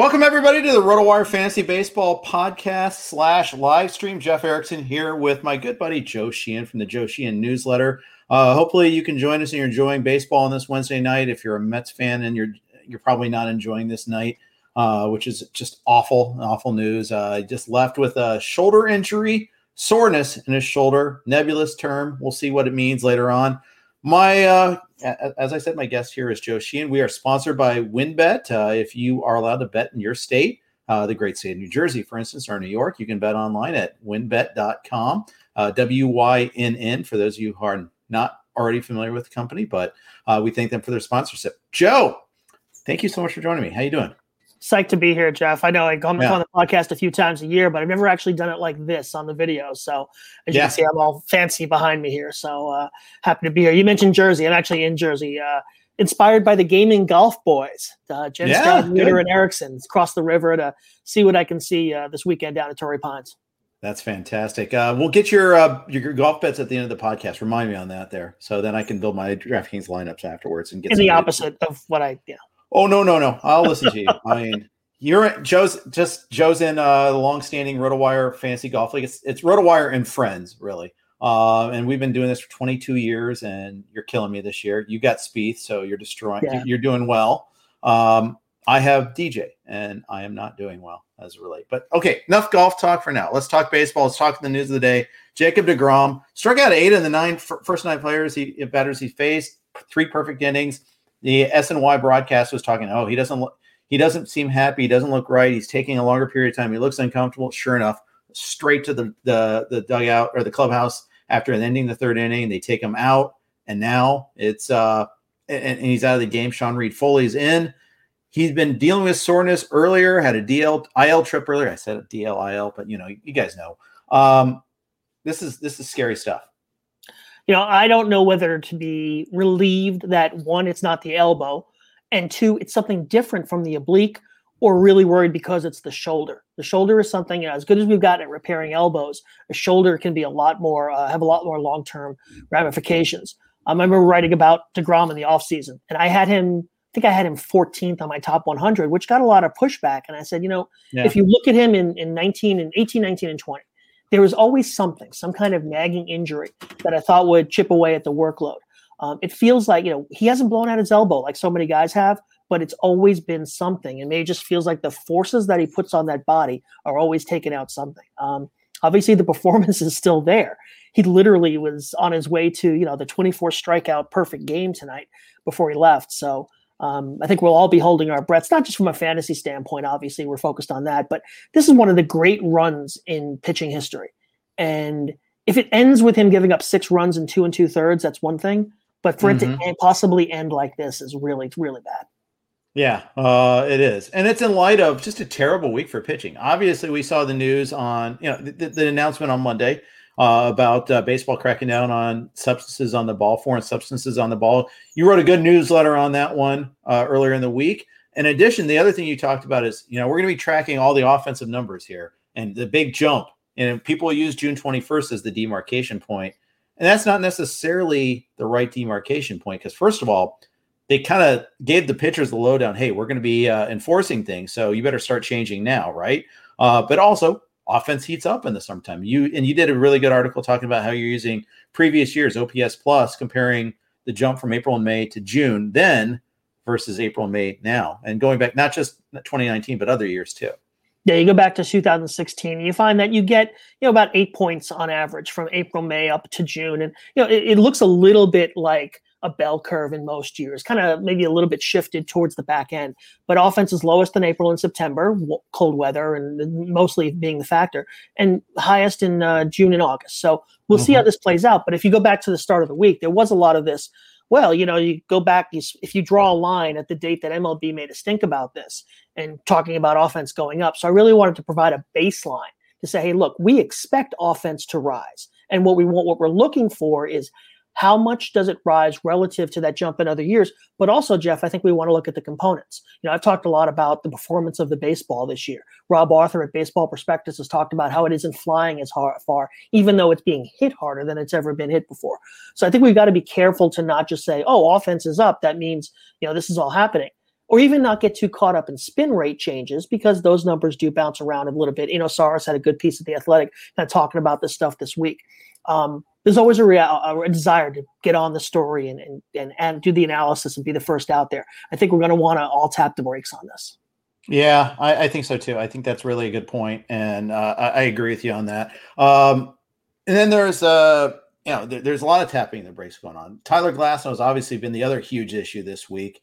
Welcome everybody to the RotoWire Fantasy Baseball podcast slash live stream. Jeff Erickson here with my good buddy Joe Sheehan from the Joe Sheehan newsletter. Uh, hopefully you can join us and you're enjoying baseball on this Wednesday night. If you're a Mets fan and you're you're probably not enjoying this night, uh, which is just awful, awful news. Uh, just left with a shoulder injury, soreness in his shoulder, nebulous term. We'll see what it means later on. My uh, as I said, my guest here is Joe Sheehan. We are sponsored by WynnBET. Uh, if you are allowed to bet in your state, uh, the great state of New Jersey, for instance, or New York, you can bet online at wynnbet.com. Uh, W Y N N for those of you who are not already familiar with the company, but uh, we thank them for their sponsorship. Joe, thank you so much for joining me. How are you doing? Psyched to be here, Jeff. I know I come yeah. on the podcast a few times a year, but I've never actually done it like this on the video. So as yeah. you can see, I'm all fancy behind me here. So uh, happy to be here. You mentioned Jersey. I'm actually in Jersey. Uh, inspired by the gaming golf boys, uh, Jen yeah, and Erickson, across the river to see what I can see uh, this weekend down at Torrey Pines. That's fantastic. Uh, we'll get your uh, your golf bets at the end of the podcast. Remind me on that there, so then I can build my DraftKings lineups afterwards and get in the opposite of what I yeah Oh no, no, no! I'll listen to you. I mean, you're Joe's just Joe's in uh, the long-standing RotoWire Fantasy Golf League. It's, it's RotoWire and friends, really. Uh, and we've been doing this for 22 years, and you're killing me this year. You got Spieth, so you're destroying. Yeah. You're doing well. Um, I have DJ, and I am not doing well as a relate. But okay, enough golf talk for now. Let's talk baseball. Let's talk the news of the day. Jacob deGrom struck out eight of the nine first nine players he batters he faced. Three perfect innings the SNY broadcast was talking. Oh, he doesn't look. He doesn't seem happy. He doesn't look right. He's taking a longer period of time. He looks uncomfortable. Sure enough, straight to the the, the dugout or the clubhouse after ending the third inning. They take him out, and now it's uh and, and he's out of the game. Sean Reid-Foley's in. He's been dealing with soreness earlier. Had a DL IL trip earlier. I said DL IL, but you know you guys know. Um, this is this is scary stuff you know, I don't know whether to be relieved that one, it's not the elbow, and two, it's something different from the oblique, or really worried because it's the shoulder. The shoulder is something, you know, as good as we've got at repairing elbows, a shoulder can be a lot more, uh, have a lot more long term ramifications. I remember writing about DeGrom in the offseason, and I had him, I think I had him 14th on my top 100, which got a lot of pushback. And I said, you know, yeah. if you look at him in, in 19 and 18, 19, and 20, there was always something, some kind of nagging injury that I thought would chip away at the workload. Um, it feels like you know he hasn't blown out his elbow like so many guys have, but it's always been something, and maybe it just feels like the forces that he puts on that body are always taking out something. Um, obviously, the performance is still there. He literally was on his way to you know the 24 strikeout perfect game tonight before he left. So um, I think we'll all be holding our breaths, not just from a fantasy standpoint. Obviously, we're focused on that, but this is one of the great runs in pitching history. And if it ends with him giving up six runs in two and two thirds, that's one thing. But for mm-hmm. it to mm-hmm. possibly end like this is really, really bad. Yeah, uh, it is, and it's in light of just a terrible week for pitching. Obviously, we saw the news on you know the, the announcement on Monday uh, about uh, baseball cracking down on substances on the ball, foreign substances on the ball. You wrote a good newsletter on that one uh, earlier in the week. In addition, the other thing you talked about is, you know, we're going to be tracking all the offensive numbers here and the big jump. And people use June 21st as the demarcation. And that's not necessarily the right demarcation point because, first of all, they kind of gave the pitchers the lowdown. Hey, we're going to be uh, enforcing things, so you better start changing now, right? Uh, but also, offense heats up in the summertime. You and you did a really good article talking about how you're using previous years OPS plus, comparing the jump from April and May to June then versus April and May now, and going back not just 2019 but other years too. Yeah, you go back to 2016, you find that you get you know about eight points on average from April, May up to June, and you know it, it looks a little bit like a bell curve in most years, kind of maybe a little bit shifted towards the back end. But offense is lowest in April and September, cold weather and mostly being the factor, and highest in uh, June and August. So we'll mm-hmm. see how mm-hmm. this plays out. But if you go back to the start of the week, there was a lot of this. Well, you know, you go back, you, if you draw a line at the date that MLB made us think about this and talking about offense going up. So I really wanted to provide a baseline to say, hey, look, we expect offense to rise. And what we want, what we're looking for is how much does it rise relative to that jump in other years? But also, Jeff, I think we want to look at the components. You know, I've talked a lot about the performance of the baseball this year. Rob Arthur at Baseball Prospectus has talked about how it isn't flying as hard, far, even though it's being hit harder than it's ever been hit before. So I think we've got to be careful to not just say, "Oh, offense is up." That means you know this is all happening or even not get too caught up in spin rate changes because those numbers do bounce around a little bit. You know, had a good piece of the Athletic kind of talking about this stuff this week. Um, there's always a, real, a desire to get on the story and, and, and, and do the analysis and be the first out there. I think we're going to want to all tap the brakes on this. Yeah, I, I, think so too. I think that's really a good point, and uh, I, I, agree with you on that. Um, and then there's uh, you know, there, there's a lot of tapping the brakes going on. Tyler Glasnow has obviously been the other huge issue this week.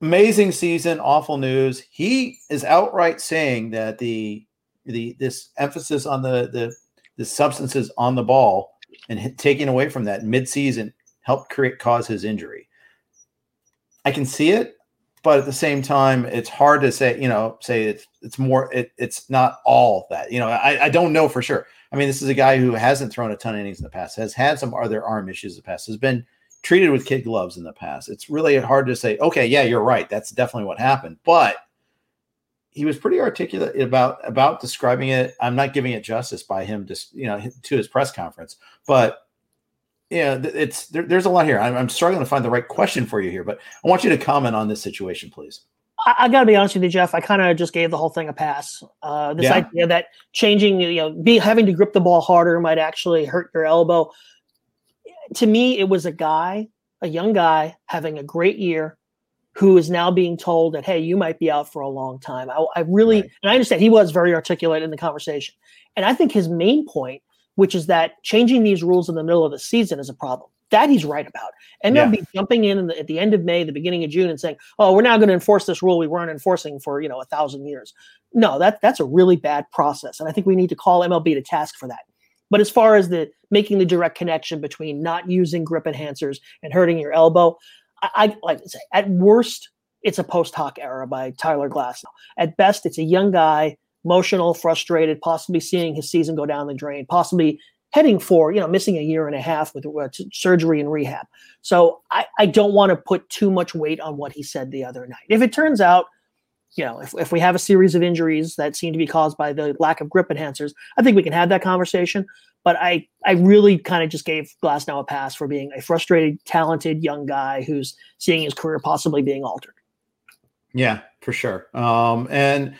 Amazing season, awful news. He is outright saying that the the this emphasis on the the the substances on the ball and taking away from that midseason helped create cause his injury. I can see it, but at the same time, it's hard to say. You know, say it's it's more. It, it's not all that. You know, I, I don't know for sure. I mean, this is a guy who hasn't thrown a ton of innings in the past, has had some other arm issues in the past, has been treated with kid gloves in the past. It's really hard to say, okay, yeah, you're right. That's definitely what happened. But he was pretty articulate about about describing it. I'm not giving it justice by him just you know to his press conference, but yeah, it's there, there's a lot here. I'm, I'm, struggling to find the right question for you here, but I want you to comment on this situation, please. I, I got to be honest with you, Jeff. I kind of just gave the whole thing a pass. Uh, this yeah. idea that changing, you know, be having to grip the ball harder might actually hurt your elbow. To me, it was a guy, a young guy, having a great year, who is now being told that hey you might be out for a long time. I, I really right. and i understand he was very articulate in the conversation. And i think his main point which is that changing these rules in the middle of the season is a problem. That he's right about. Mlb yeah. jumping in, in the, at the end of may the beginning of june and saying oh we're now going to enforce this rule we weren't enforcing for you know a thousand years. No that that's a really bad process and i think we need to call mlb to task for that. But as far as the making the direct connection between not using grip enhancers and hurting your elbow I, like to say, at worst, it's a post hoc error by Tyler Glass. At best, it's a young guy, emotional, frustrated, possibly seeing his season go down the drain, possibly heading for you know missing a year and a half with uh, surgery and rehab. So I, I don't want to put too much weight on what he said the other night. If it turns out, you know, if, if we have a series of injuries that seem to be caused by the lack of grip enhancers, I think we can have that conversation. But I, I really kind of just gave Glasnow a pass for being a frustrated, talented young guy who's seeing his career possibly being altered. Yeah, for sure. Um, and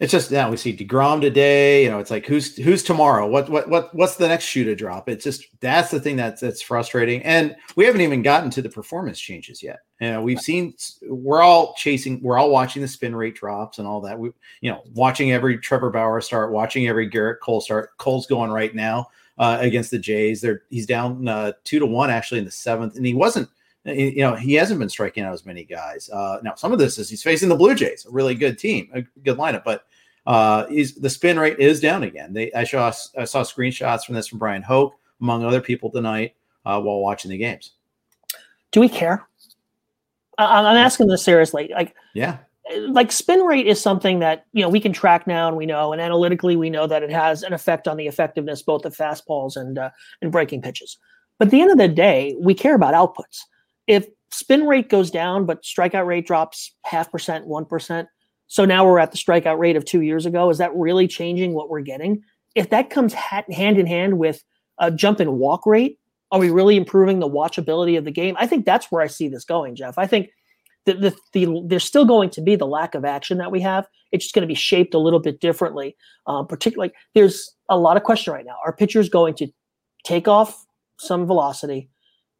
it's just now we see deGrom today. You know, it's like who's who's tomorrow? What what what what's the next shoe to drop? It's just that's the thing that's that's frustrating. And we haven't even gotten to the performance changes yet. You know, we've seen we're all chasing, we're all watching the spin rate drops and all that. We you know, watching every Trevor Bauer start, watching every Gerrit Cole start. Cole's going right now uh, against the Jays. They're he's down uh, two to one actually in the seventh, and he wasn't you know he hasn't been striking out as many guys. Uh, now some of this is he's facing the Blue Jays, a really good team, a good lineup, but uh, he's the spin rate is down again. They I saw I saw screenshots from this from Brian Hoch among other people tonight uh, while watching the games. Do we care? I'm asking this seriously. Like yeah, like spin rate is something that you know we can track now and we know and analytically we know that it has an effect on the effectiveness both of fastballs and uh, and breaking pitches. But at the end of the day we care about outputs. If spin rate goes down but strikeout rate drops half percent one percent so now we're at the strikeout rate of two years ago is that really changing what we're getting? If that comes hand in hand with a jump in walk rate are we really improving the watchability of the game? I think that's where i see this going jeff. I think the, the, the, there's still going to be the lack of action that we have. It's just going to be shaped a little bit differently. Um, particularly, there's a lot of question right now. Are pitchers going to take off some velocity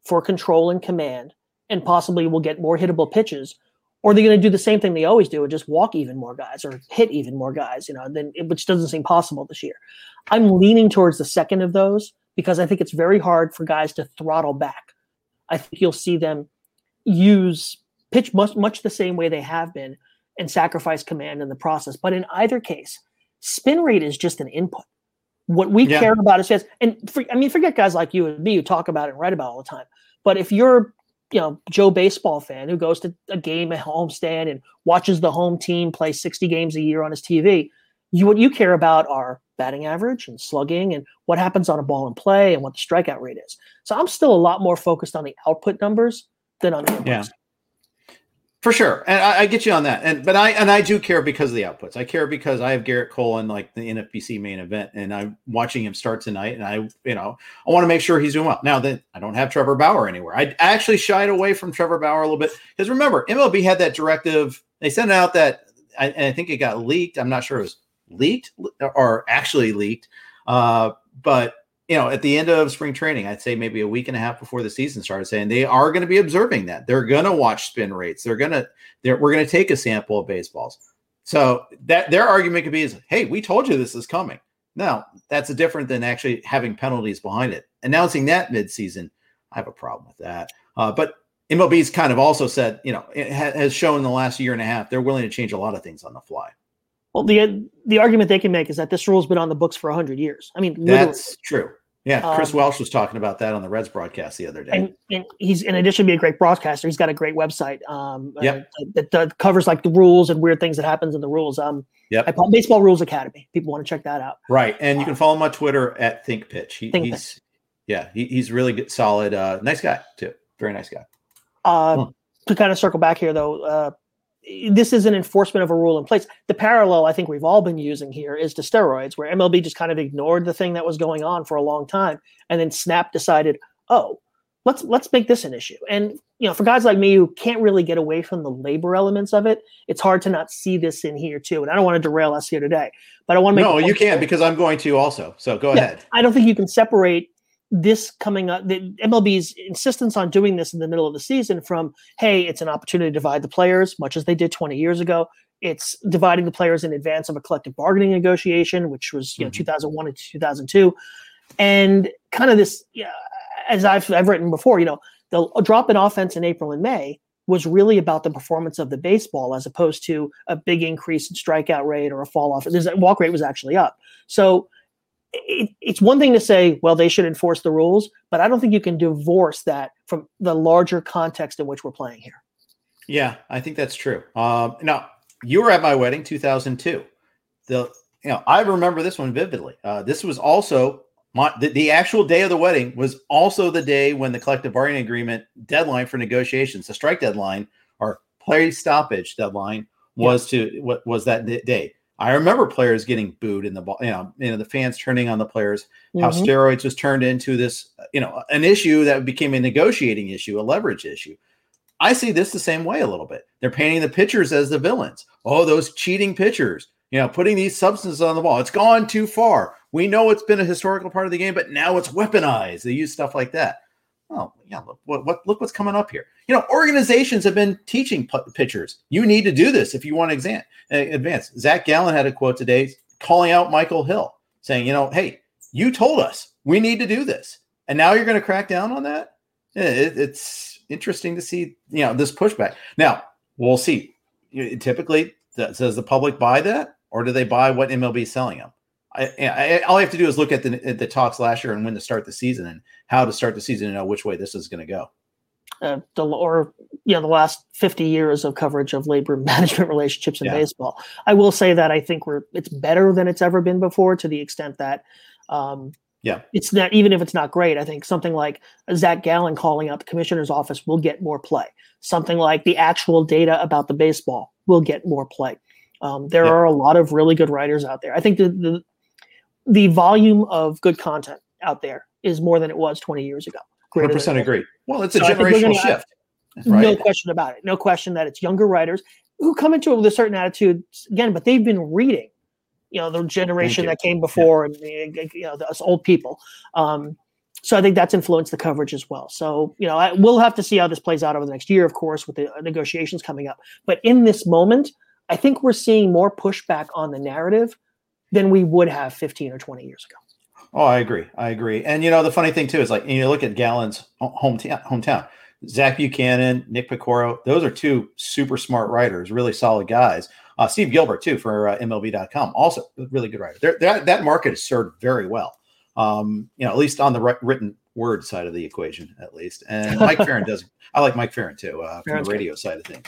for control and command, and possibly will get more hittable pitches? Or are they going to do the same thing they always do and just walk even more guys or hit even more guys? You know, then which doesn't seem possible this year. I'm leaning towards the second of those because I think it's very hard for guys to throttle back. I think you'll see them use pitch much much the same way they have been and sacrifice command in the process. But in either case, spin rate is just an input. What we yeah. care about is fans, and for, I mean, forget guys like you and me who talk about it and write about it all the time. But if you're, you know, Joe baseball fan who goes to a game at homestand and watches the home team play 60 games a year on his TV, you what you care about are batting average and slugging and what happens on a ball in play and what the strikeout rate is. So I'm still a lot more focused on the output numbers than on the inputs. Yeah. For sure, and I, I, get you on that, and but I and I do care because of the outputs. I care because I have Gerrit Cole in like the NFBC main event, and I'm watching him start tonight, and I, you know, I want to make sure he's doing well. Now that I don't have Trevor Bauer anywhere, I actually shied away from Trevor Bauer a little bit because remember MLB had that directive. They sent out that, I, and I think it got leaked. I'm not sure it was leaked or actually leaked, uh, but you know, at the end of spring training, I'd say maybe a week and a half before the season started, saying they are going to be observing that. They're going to watch spin rates. They're going to, they're, we're going to take a sample of baseballs. So that their argument could be is, hey, we told you this is coming. Now that's different than actually having penalties behind it. Announcing that midseason, I have a problem with that. Uh, but MLB's kind of also said, you know, it ha- has shown in the last year and a half they're willing to change a lot of things on the fly. Well, the the argument they can make is that this rule's been on the books for hundred years. I mean, literally. that's true. Yeah, Chris um, Welsh was talking about that on the Reds broadcast the other day. And, and, he's, in addition to being a great broadcaster, he's got a great website um, uh, that, that, covers like the rules and weird things that happens in the rules. Um, yep. Baseball Rules Academy. People want to check that out. Right, and you can follow him on Twitter at Think Pitch. He, Think he's Pitch. yeah, he, he's really good, solid, uh, nice guy too. Very nice guy. Uh, hmm. To kind of circle back here, though, uh, this is an enforcement of a rule in place. The parallel I think we've all been using here is to steroids, where MLB just kind of ignored the thing that was going on for a long time, and then Snap decided, oh, let's let's make this an issue. And you know, for guys like me who can't really get away from the labor elements of it, it's hard to not see this in here too. And I don't want to derail us here today, but I want to make no, you can't because I'm going to also. So go yeah, ahead. I don't think you can separate this coming up, the MLB's insistence on doing this in the middle of the season from, hey, it's an opportunity to divide the players, much as they did 20 years ago. It's dividing the players in advance of a collective bargaining negotiation, which was you know mm-hmm. 2001 and 2002, and kind of this, yeah, as I've I've written before, you know, the drop in offense in April and May was really about the performance of the baseball as opposed to a big increase in strikeout rate or a fall off. The walk rate was actually up. So it, it's one thing to say, well, they should enforce the rules, but I don't think you can divorce that from the larger context in which we're playing here. Yeah, I think that's true. Um, now, you were at my wedding, 2002. The you know I remember this one vividly. Uh, this was also my, the, the, actual day of the wedding was also the day when the collective bargaining agreement deadline for negotiations, the strike deadline or play stoppage deadline was yeah. to what was that day. I remember players getting booed in the ball, you know, you know, the fans turning on the players, mm-hmm. how steroids was turned into this, you know, an issue that became a negotiating issue, a leverage issue. I see this the same way a little bit. They're painting the pitchers as the villains. Oh, those cheating pitchers, you know, putting these substances on the ball. It's gone too far. We know it's been a historical part of the game, but now it's weaponized. They use stuff like that. Oh, yeah. Look what, what look what's coming up here. You know, organizations have been teaching p- pitchers. You need to do this if you want to exam, uh, advance. Zach Gallen had a quote today calling out Michael Hill, saying, you know, hey, you told us we need to do this, and now you're going to crack down on that. It, it's interesting to see, you know, this pushback. Now we'll see. Typically, does the public buy that, or do they buy what MLB is selling them? I, I, all I have to do is look at the, at the talks last year and when to start the season and how to start the season and know which way this is going to go. uh, the or you know the last 50 years of coverage of labor management relationships in Yeah. baseball. I will say that I think we're it's better than it's ever been before to the extent that um, Yeah. it's not even if it's not great. I think something like Zach Gallen calling out the commissioner's office will get more play. Something like the actual data about the baseball will get more play. Um, there Yeah. are a lot of really good writers out there. I think the, the the volume of good content out there is more than it was 20 years ago. 100 percent agree. Well, it's a So I think we're generational shift, no question about it. No question that it's younger writers who come into it with a certain attitude again, but they've been reading, you know, the generation that came before and uh, you know, the, us old people. Um, so I think that's influenced the coverage as well. So you know, I, we'll have to see how this plays out over the next year, of course, with the uh, negotiations coming up. But in this moment, I think we're seeing more pushback on the narrative than we would have 15 or 20 years ago. Oh, I agree. I agree. And you know, the funny thing too is like you look at Gallen's hometown. Hometown. Zach Buchanan, Nick Piecoro, those are two super smart writers, really solid guys. Uh, Steve Gilbert too for uh, MLB.com, also a really good writer. They're, that that market is served very well. Um, you know, at least on the wri- written word side of the equation, at least. And Mike Ferin does. I like Mike Ferin too uh, from Ferin's the good. radio side of things.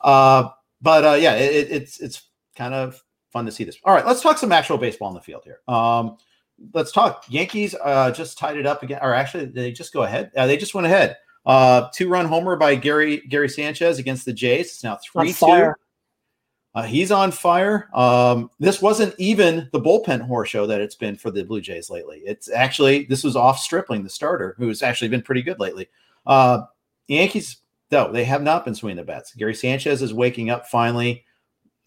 Uh, but uh, yeah, it- it's it's kind of fun to see this. All right, let's talk some actual baseball on the field here. Um, let's talk. Yankees uh, just tied it up again, or actually, they just go ahead. Uh, they just went ahead. Uh, two run homer by Gary Gary Sanchez against the Jays. It's now three two. Uh, he's on fire. Um, this wasn't even the bullpen horse show that it's been for the Blue Jays lately. It's actually this was off Stripling, the starter, who's actually been pretty good lately. Uh, Yankees, though, they have not been swinging the bats. Gary Sanchez is waking up finally.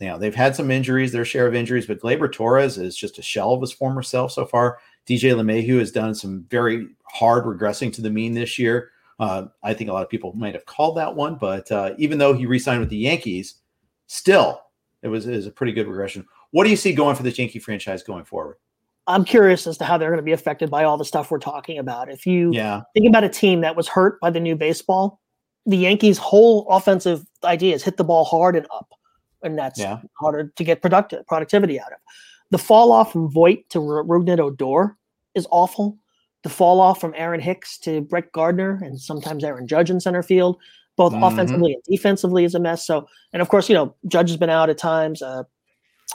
You know, they've had some injuries, their share of injuries, but Gleyber Torres is just a shell of his former self so far. DJ LeMahieu has done some very hard regressing to the mean this year. Uh, I think a lot of people might have called that one, but uh, even though he re-signed with the Yankees, still it was, it was a pretty good regression. What do you see going for this Yankee franchise going forward? I'm curious as to how they're going to be affected by all the stuff we're talking about. If you Yeah, think about a team that was hurt by the new baseball, the Yankees' whole offensive idea is hit the ball hard and up, and that's Yeah. harder to get productive productivity out of. The fall off from Voit to R- Rougned Odor is awful. The fall off from Aaron Hicks to Brett Gardner and sometimes Aaron Judge in center field, both Mhm. offensively and defensively, is a mess. So, and of course, you know, Judge has been out at times. Uh,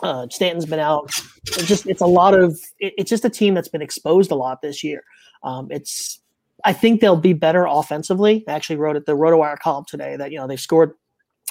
uh, Stanton's been out. It's just it's a lot of it, it's just a team that's been exposed a lot this year. Um, it's I think they'll be better offensively. I actually wrote at the RotoWire column today that you know they scored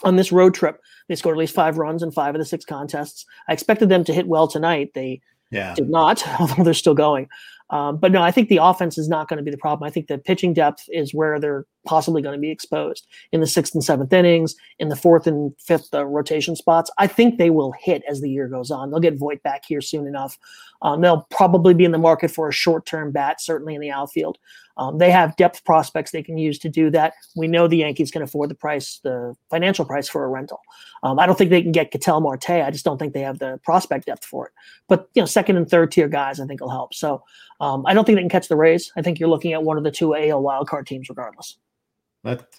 on this road trip. They scored at least five runs in five of the six contests. I expected them to hit well tonight. They yeah, did not, although they're still going. Um, but no, I think the offense is not going to be the problem. I think the pitching depth is where they're possibly going to be exposed in the sixth and seventh innings, in the fourth and fifth uh, rotation spots. I think they will hit as the year goes on. They'll get Voit back here soon enough. Um, they'll probably be in the market for a short term bat, certainly in the outfield. Um, they have depth prospects they can use to do that. We know the Yankees can afford the price, the financial price for a rental. Um, I don't think they can get Ketel Marte. I just don't think they have the prospect depth for it. But you know, second and third tier guys, I think will help. So um, I don't think they can catch the Rays. I think you're looking at one of the two AL wildcard teams, regardless.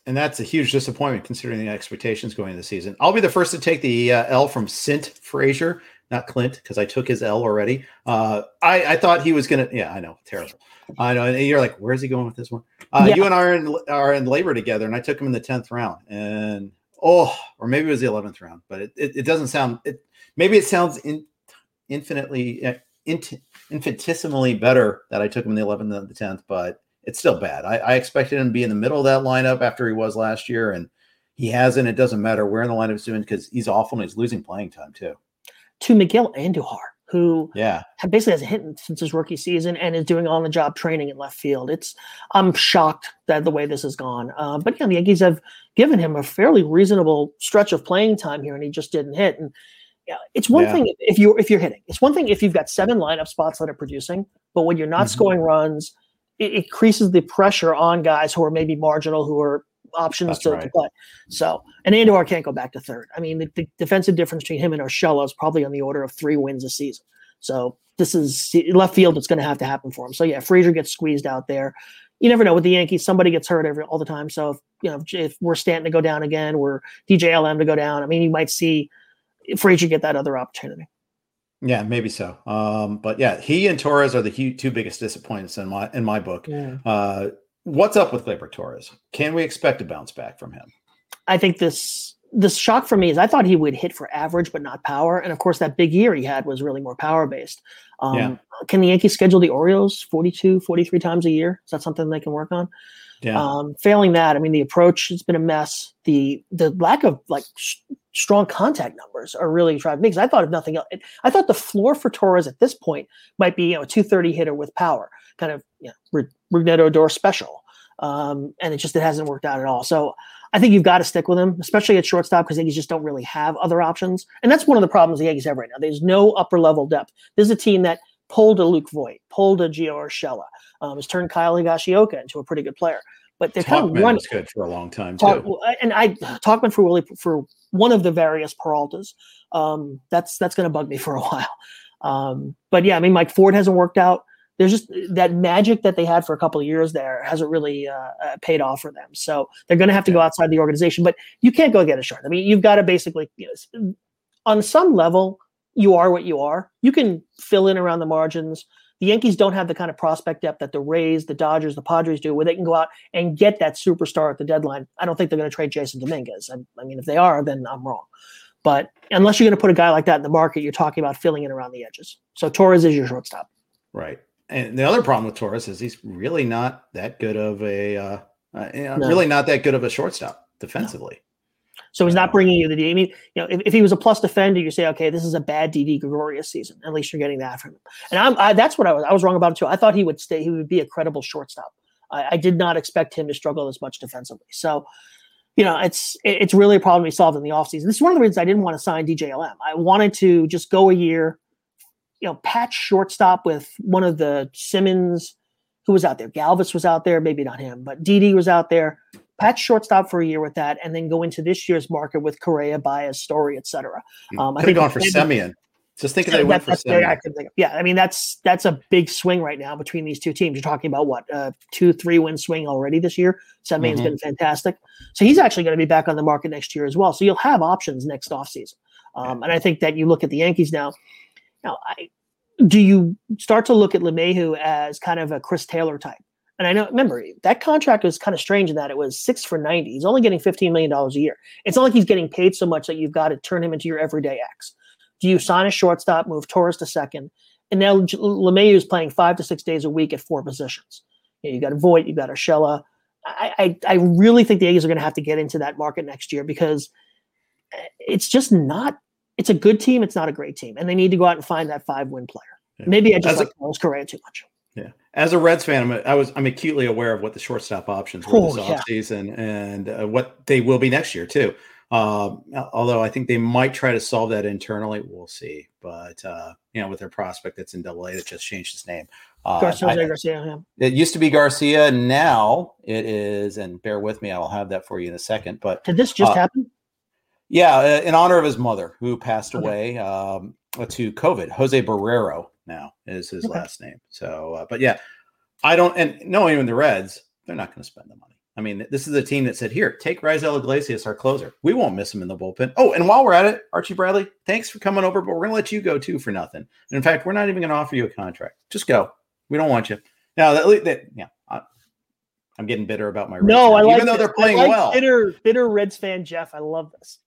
And that's a huge disappointment considering the expectations going into the season. I'll be the first to take the uh, L from Sint Frazier, not Clint, because I took his L already. Uh, I, I thought he was gonna. Yeah, I know, terrible. I know. And you're like, where's he going with this one? Uh, Yeah. You and I are in, are in LABR together, and I took him in the tenth round, and oh, or maybe it was the eleventh round, but it, it, it doesn't sound. It maybe it sounds in, infinitely uh, int, infinitesimally better that I took him in the eleventh than the tenth, but it's still bad. I, I expected him to be in the middle of that lineup after he was last year, and he hasn't. It doesn't matter where in the lineup he's doing because he's awful and he's losing playing time too. To Miguel Andujar, who Yeah, basically hasn't hit since his rookie season and is doing on the job training in left field. It's I'm shocked that the way this has gone. Uh, but yeah, the Yankees have given him a fairly reasonable stretch of playing time here, and he just didn't hit. And yeah, it's one Yeah. thing if you're if you're hitting. It's one thing if you've got seven lineup spots that are producing, but when you're not Mhm. scoring runs, it increases the pressure on guys who are maybe marginal, who are options to, to play. So, and Andor can't go back to third. I mean, the, the defensive difference between him and Urshela is probably on the order of three wins a season. So this is left field. It's going to have to happen for him. So yeah, Frazier gets squeezed out there. You never know with the Yankees. Somebody gets hurt every all the time. So if, you know if we're Stanton to go down again, we're DJ LM to go down. I mean, you might see Frazier get that other opportunity. yeah, maybe so. Um, but yeah, he and Torres are the two biggest disappointments in my in my book. Uh, what's up with Gleyber Torres? Can we expect a bounce back from him? I think this this shock for me is I thought he would hit for average but not power, and of course that big year he had was really more power based. Um, yeah. Can the Yankees schedule the Orioles 42, 43 times a year? Is that something they can work on? Yeah. Um, failing that, I mean, the approach has been a mess. The the lack of like sh- strong contact numbers are really driving me because I thought of nothing else. I thought the floor for Torres at this point might be you know a 230 hitter with power, kind of you know, Rougned Odor special. Um, and it just it hasn't worked out at all. So I think you've got to stick with him, especially at shortstop, because Yankees just don't really have other options. And that's one of the problems the Yankees have right now. There's no upper level depth. This is a team that pulled a Luke Voit, pulled a Gio Urshela, um, has turned Kyle Higashioka into a pretty good player. But they're Tauchman kind of running. good for a long time too. And I Tauchman for Willie for one of the various Peraltas. Um, that's that's going to bug me for a while. Um, but yeah, I mean, Mike Ford hasn't worked out there's just that magic that they had for a couple of years there hasn't really uh, uh, paid off for them. So they're going to have to go outside the organization, but you can't go get a short. I mean, you've got to basically, you know, on some level, you are what you are. You can fill in around the margins. The Yankees don't have the kind of prospect depth that the Rays, the Dodgers, the Padres do, where they can go out and get that superstar at the deadline. I don't think they're going to trade Jasson Dominguez. I, I mean, if they are, then I'm wrong. But unless you're going to put a guy like that in the market, you're talking about filling in around the edges. So Torres is your shortstop. Right and the other problem with Torres is he's really not that good of a, uh, uh, no. really not that good of a shortstop defensively. No. So he's not bringing you the D. I mean, you know, if, if, he was a plus defender, you say, okay, this is a bad Didi Gregorius season. At least you're getting that from him. And I'm, I, that's what I was. I was wrong about it too. I thought he would stay. He would be a credible shortstop. I, I did not expect him to struggle as much defensively. So, you know, it's it, it's really a problem we solved in the offseason. This is one of the reasons I didn't want to sign DJLM. I wanted to just go a year, you know, patch shortstop with one of the Simmons who was out there. Galvis was out there, maybe not him, but Didi was out there. Patch shortstop for a year with that, and then go into this year's market with Correa, Baez, Story, etc. Um, I think gone for Semien. Just thinking they went for. I think Yeah, I mean that's that's a big swing right now between these two teams. You're talking about what uh, two, three win swing already this year. Semien's mm-hmm. been fantastic, so he's actually going to be back on the market next year as well. So you'll have options next offseason. Um, and I think that you look at the Yankees now. Now, I, do you start to look at LeMahieu as kind of a Chris Taylor type? And I know, remember, that contract was kind of strange in that it was six for 90. He's only getting $15 million a year. It's not like he's getting paid so much that you've got to turn him into your everyday X. Do you sign a shortstop, move Torres to second? And now LeMahieu is playing five to six days a week at four positions. You, know, you got a Voit, you got Urshela. I, I, I really think the Yankees are going to have to get into that market next year because eh, it's just not it's a good team. It's not a great team, and they need to go out and find that five win player. Yeah. Maybe I just As like a, Carlos Correa too much. Yeah, as a Reds fan, I'm, I was I'm acutely aware of what the shortstop options were oh, this yeah. offseason and uh, what they will be next year too. Um, although I think they might try to solve that internally, we'll see. But uh, you know, with their prospect that's in Double A that just changed his name. Uh, Garcia, I, Garcia, yeah. It used to be Garcia. Now it is, and bear with me, I will have that for you in a second. But did this just uh, happen? Yeah, uh, in honor of his mother who passed okay. away um, to COVID. Jose Barrero now is his okay. last name. So, uh, but yeah, I don't, and knowing the Reds, they're not going to spend the money. I mean, this is a team that said, here, take Raisel Iglesias, our closer. We won't miss him in the bullpen. Oh, and while we're at it, Archie Bradley, thanks for coming over, but we're going to let you go too for nothing. And in fact, we're not even going to offer you a contract. Just go. We don't want you. Now, that, that yeah, I, am getting bitter about my Reds no, I like even though they're playing like well. Bitter, bitter Reds fan, Jeff. I love this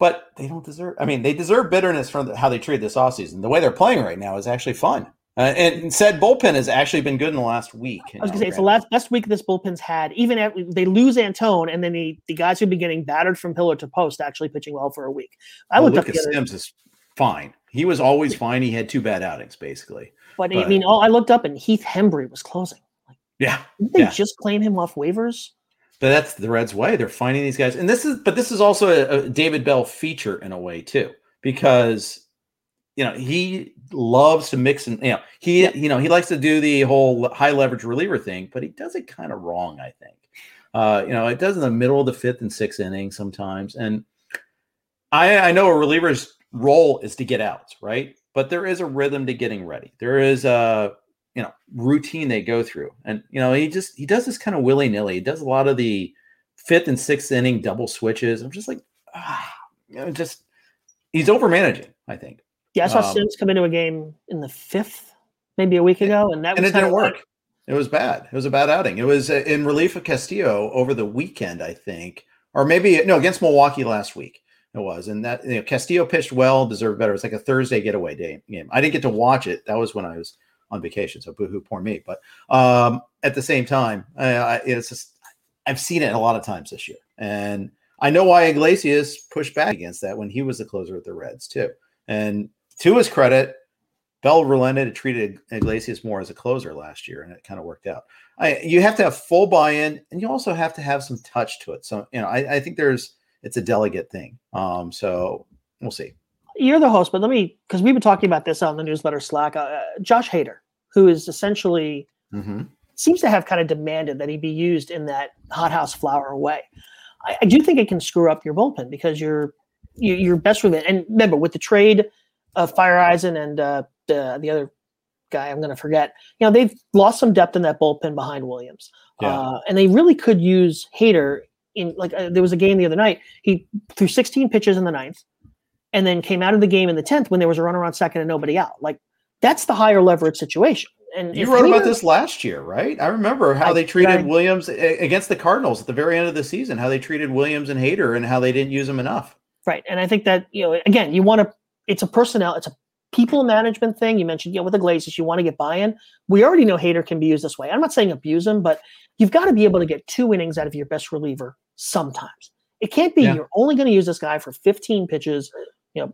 but they don't deserve. I mean, they deserve bitterness from the, how they treated this offseason. The way they're playing right now is actually fun. Uh, and said bullpen has actually been good in the last week. I was going to say it's the last best week this bullpen's had. Even at, they lose Antone, and then the, the guys who've been getting battered from pillar to post actually pitching well for a week. I well, looked Lucas up Sims is fine. He was always fine. He had two bad outings basically. But, but I mean, all, I looked up and Heath Hembree was closing. Like, yeah, they yeah. just claim him off waivers? But that's the Reds' way. They're finding these guys, and this is, but this is also a, a David Bell feature in a way too, because you know he loves to mix and you know he yeah. you know he likes to do the whole high leverage reliever thing, but he does it kind of wrong, I think. Uh, you know, it does in the middle of the fifth and sixth inning sometimes, and I I know a reliever's role is to get outs, right? But there is a rhythm to getting ready. There is a you know routine they go through and you know he just he does this kind of willy-nilly he does a lot of the fifth and sixth inning double switches i'm just like ah, you know, just he's over managing i think yeah i saw um, sims come into a game in the fifth maybe a week ago and that was and it didn't work It was bad. It was a bad outing. It was uh, in relief of Castillo over the weekend, I think, or maybe no against Milwaukee last week. It was, and that you know, Castillo pitched well, deserved better. It was like a Thursday getaway day game. I didn't get to watch it. That was when I was on vacation, so boohoo, poor me. But um, at the same time, uh, it's just I've seen it a lot of times this year, and I know why Iglesias pushed back against that when he was the closer with the Reds too. And to his credit, Bell relented and treated Iglesias more as a closer last year, and it kind of worked out. I, you have to have full buy-in, and you also have to have some touch to it. So, you know, I, I think there's it's a delegate thing. Um, so we'll see. You're the host, but let me because we've been talking about this on the newsletter Slack. Uh, Josh Hader, who is essentially mm-hmm. seems to have kind of demanded that he be used in that hothouse flower way. I, I, do think it can screw up your bullpen because you're you, you're best with it. And remember, with the trade of Feyereisen and uh, the the other guy I'm going to forget. You know, they've lost some depth in that bullpen behind Williams, yeah. uh, and they really could use Hader in like uh, there was a game the other night. He threw 16 pitches in the ninth, and then came out of the game in the tenth when there was a runner on second and nobody out. Like that's the higher leverage situation. And you wrote about this last year, right? I remember how I, they treated I, Williams eh, against the Cardinals at the very end of the season. How they treated Williams and Hader, and how they didn't use him enough. Right, and I think that you know, again, you want to. It's a personnel. It's a people management thing. You mentioned, you know, with the Glazers, you want to get buy-in. We already know Hader can be used this way. I'm not saying abuse him, but you've got to be able to get two innings out of your best reliever sometimes. It can't be yeah. you're only going to use this guy for 15 pitches, you know,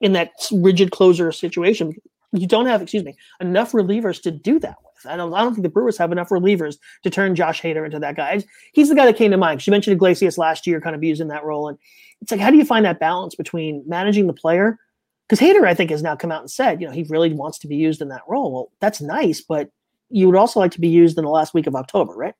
in that rigid closer situation. You don't have, excuse me, enough relievers to do that with. I don't, I don't think the Brewers have enough relievers to turn Josh Hader into that guy. He's the guy that came to mind. She mentioned Iglesias last year, kind of using that role. And it's like, how do you find that balance between managing the player because Hader, I think, has now come out and said, you know, he really wants to be used in that role. Well, that's nice, but you would also like to be used in the last week of October, right?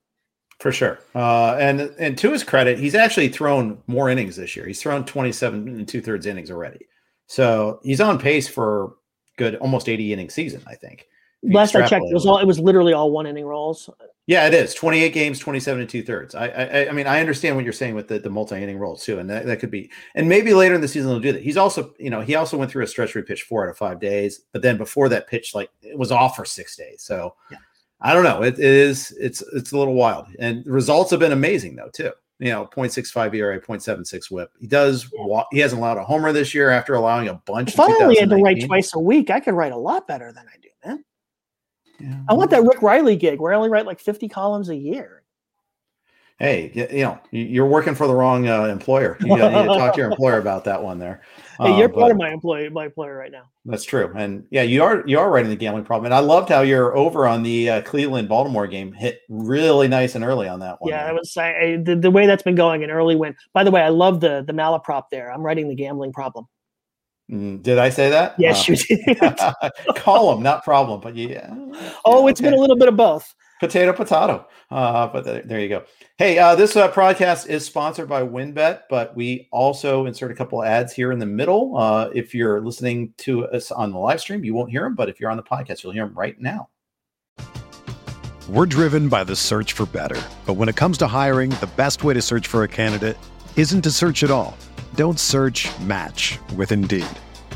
For sure. Uh, and and to his credit, he's actually thrown more innings this year. He's thrown 27 and two thirds innings already. So he's on pace for good, almost 80 inning season, I think. Last I checked, it was all it was literally all one inning rolls. Yeah, it is. 28 games, 27 and two thirds. I, I I mean, I understand what you're saying with the, the multi-inning rolls too. And that, that could be and maybe later in the season they'll do that. He's also, you know, he also went through a stretch where he pitched four out of five days, but then before that pitch, like it was off for six days. So yeah. I don't know. It, it is it's it's a little wild. And results have been amazing though, too. You know, 0.65 ERA, 0.76 whip. He does he hasn't allowed a homer this year after allowing a bunch. If I only had to write twice a week, I could write a lot better than I do, man. Yeah. I want that Rick Reilly gig where I only write like 50 columns a year. Hey, you know, you're working for the wrong uh, employer. You need to talk to your employer about that one there. Hey, you're uh, part of my employee, my employer right now. That's true, and yeah, you are you are writing the gambling problem. And I loved how you're over on the uh, Cleveland Baltimore game hit really nice and early on that one. Yeah, I was I, the the way that's been going an early win. By the way, I love the the malaprop there. I'm writing the gambling problem. Mm, did I say that? Yes, uh, you did. Column, not problem, but yeah. Oh, it's been a little bit of both. Potato, potato. Uh, but th- there you go. Hey, uh, this uh, podcast is sponsored by WynnBET, but we also insert a couple ads here in the middle. Uh, if you're listening to us on the live stream, you won't hear them, but if you're on the podcast, you'll hear them right now. We're driven by the search for better. But when it comes to hiring, the best way to search for a candidate isn't to search at all. Don't search match with Indeed.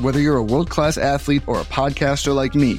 Whether you're a world class athlete or a podcaster like me,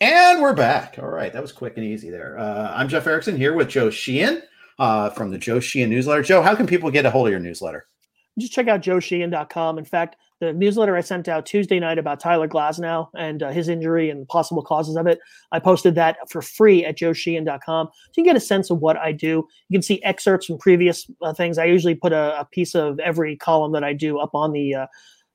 And we're back. All right, that was quick and easy there. Uh, I'm Jeff Erickson here with Joe Sheehan uh, from the Joe Sheehan newsletter. Joe, how can people get a hold of your newsletter? Just check out joesheehan.com. In fact, the newsletter I sent out Tuesday night about Tyler Glasnow and uh, his injury and possible causes of it, I posted that for free at joesheehan.com. So you get a sense of what I do. You can see excerpts from previous uh, things. I usually put a, a, piece of every column that I do up on the uh,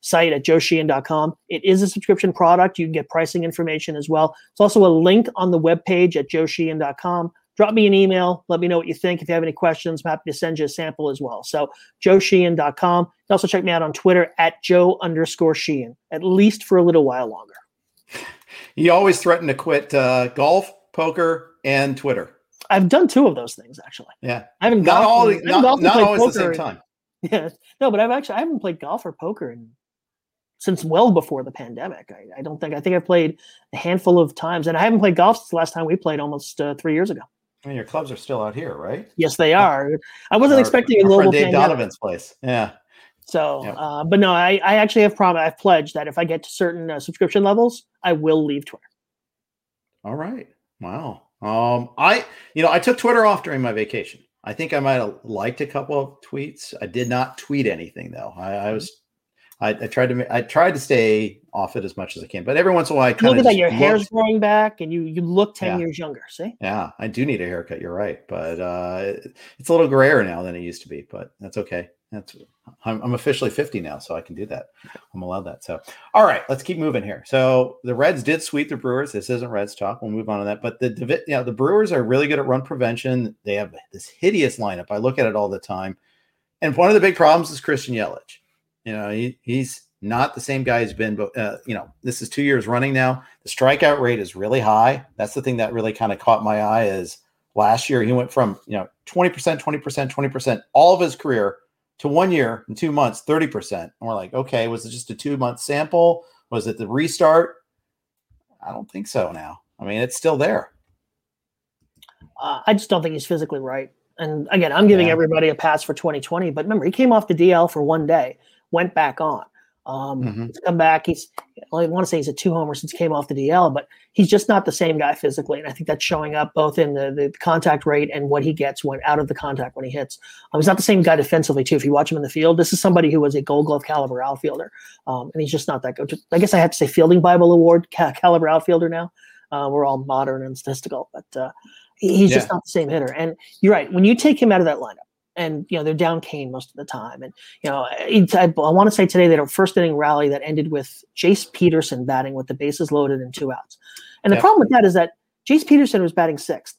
site at joesheehan.com. It is a subscription product. You can get pricing information as well. It's also a link on the webpage at joesheehan.com. Drop me an email. Let me know what you think. If you have any questions, I'm happy to send you a sample as well. So joesheehan.com. You also check me out on Twitter at joe underscore sheehan, at least for a little while longer. You always threaten to quit uh, golf, poker, and Twitter. I've done two of those things actually. Yeah, I haven't not golfed, all, I haven't not, golfed not played always at the same time. Yeah, no, but I've actually I haven't played golf or poker in since well before the pandemic. I, I, don't think I think I've played a handful of times, and I haven't played golf since the last time we played almost uh, three years ago. I mean, your clubs are still out here, right? Yes, they are. I wasn't Our- expecting a global friend Dave pandemic. Donovan's place. Yeah. So, Yeah. uh, but no, I, I actually have prom- I've pledged that if I get to certain uh, subscription levels, I will leave Twitter. All right. Wow. Um, I, you know, I took Twitter off during my vacation. I think I might have liked a couple of tweets. I did not tweet anything though. I, I was, I, I tried to, I tried to stay off it as much as I can, but every once in a while, I Look kind at that, your hair's growing back, and you you look ten Yeah. years younger. See, Yeah, I do need a haircut. You're right, but uh, it's a little grayer now than it used to be. But that's okay. That's I'm, I'm officially 50 now, so I can do that. I'm allowed that. So, all right, let's keep moving here. So the Reds did sweep the Brewers. This isn't Reds talk. We'll move on to that. But the you know, the Brewers are really good at run prevention. They have this hideous lineup. I look at it all the time, and one of the big problems is Christian Yelich. You know, he, he's not the same guy he's been, but uh, you know, this is two years running now. The strikeout rate is really high. That's the thing that really kind of caught my eye. Is last year he went from you know 20%, 20%, 20% all of his career to one year in two months, 30%. And we're like, okay, was it just a two month sample? Was it the restart? I don't think so now. I mean, it's still there. uh, I just don't think he's physically right. And again, I'm giving Yeah. everybody a pass for 2020, but remember, he came off the DL for one day, went back on. Um, Mhm. He's come back. He's I want to say he's a two homer since he came off the DL, but he's just not the same guy physically, and I think that's showing up both in the, the contact rate and what he gets when out of the contact when he hits. Um, he's not the same guy defensively too. If you watch him in the field, this is somebody who was a Gold Glove caliber outfielder, um, and he's just not that good. I guess I have to say Fielding Bible Award ca- caliber outfielder now. Uh, we're all modern and statistical, but uh, he- he's just not the same hitter. And you're right. When you take him out of that lineup, and you know they're down Cain most of the time, and you know I, I, want to say today that a first inning rally that ended with Jace Peterson batting with the bases loaded and two outs. And the Yeah. problem with that is that Jace Peterson was batting sixth.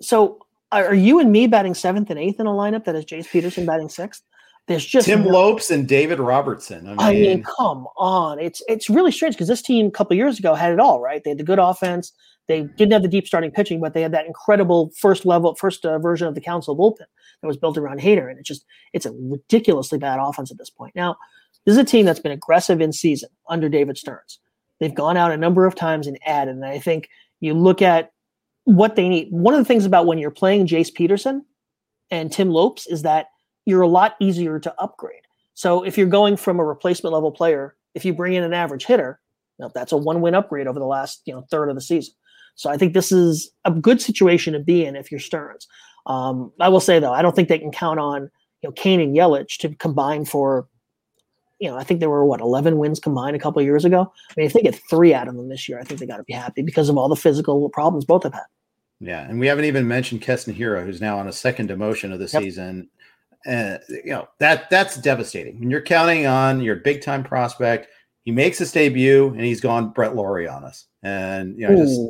So are are you and me batting seventh and eighth in a lineup that is Jace Peterson batting sixth? There's just Tim no- Lopes and David Robertson. I mean, I mean, come on. It's it's really strange because this team a couple years ago had it all, right? They had the good offense. They didn't have the deep starting pitching, but they had that incredible first level, first uh, version of the Counsell bullpen that was built around Hader. And it's just it's a ridiculously bad offense at this point. Now, this is a team that's been aggressive in season under David Stearns. They've gone out a number of times and added. And I think you look at what they need. One of the things about when you're playing Jace Peterson and Tim Lopes is that you're a lot easier to upgrade. So if you're going from a replacement level player, if you bring in an average hitter, now that's a one win upgrade over the last you know third of the season. So I think this is a good situation to be in if you're Stearns. Um, I will say though, I don't think they can count on you know Cain and Yelich to combine for you know, I think there were what 11 wins combined a couple years ago. I mean, if they get three out of them this year, I think they got to be happy because of all the physical problems both have had. Yeah, and we haven't even mentioned Keston Hiura, who's now on a second demotion of the yep. season. And you know that that's devastating. When you're counting on your big time prospect, he makes his debut and he's gone Brett Lawrie on us. And you know, just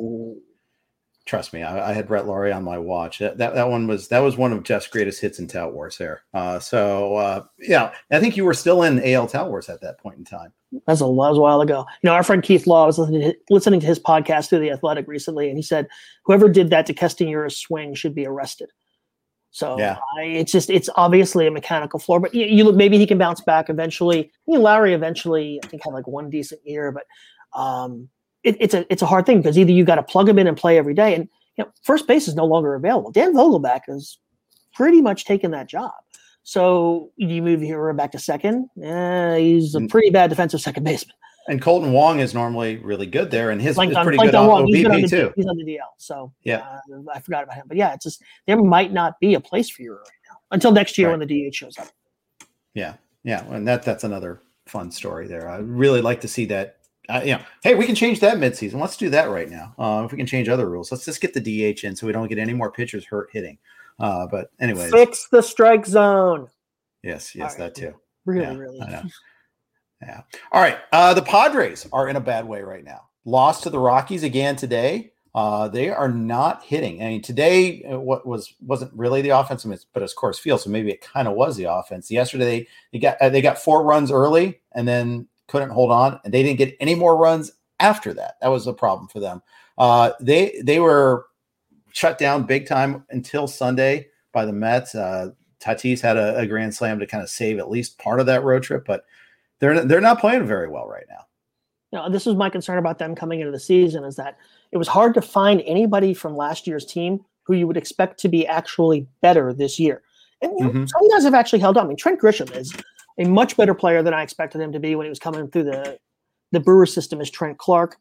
trust me, I, I, had Brett Lawrie on my watch. That, that, that one was that was one of Jeff's greatest hits in Tout Wars there. Uh, so uh, yeah, I think you were still in AL Tout Wars at that point in time. That's a, that was a while ago. You know, our friend Keith Law was listening to his, listening to his podcast through the Athletic recently, and he said whoever did that to Keston Hiura's swing should be arrested. So yeah. I, it's just it's obviously a mechanical floor, but you, you, look maybe he can bounce back eventually. I mean, Lawrie eventually I think had like one decent year, but um, it, it's a it's a hard thing because either you got to plug him in and play every day, and you know first base is no longer available. Dan Vogelbach has pretty much taken that job. So you move here back to second. Eh, he's a mm. pretty bad defensive second baseman. And Kolten Wong is normally really good there, and his is pretty good on, on OBP on the, too. He's on the DL, so yeah, uh, I forgot about him. But yeah, it's just there might not be a place for you right now until next year right. when the DH shows up. Yeah, yeah, and that that's another fun story there. I really like to see that uh, you know, hey, we can change that midseason. Let's do that right now. Uh, if we can change other rules, let's just get the DH in so we don't get any more pitchers hurt hitting. Uh, but anyway, fix the strike zone. Yes, yes, right. that too. Really, yeah, really. Yeah. All right. Uh, the Padres are in a bad way right now. Lost to the Rockies again today. Uh, they are not hitting. I mean, today uh, what was wasn't really the offense, but of course Field, so maybe it kind of was the offense. Yesterday they, they got uh, they got four runs early and then couldn't hold on, and they didn't get any more runs after that. That was a problem for them. Uh, they they were shut down big time until Sunday by the Mets. Uh, Tatis had a, a grand slam to kind of save at least part of that road trip, but they're they're not playing very well right now. You know, this was my concern about them coming into the season is that it was hard to find anybody from last year's team who you would expect to be actually better this year. And you know, mm-hmm. some guys have actually held on. I mean, Trent Grisham is a much better player than I expected him to be when he was coming through the the Brewer system as Trent Clark.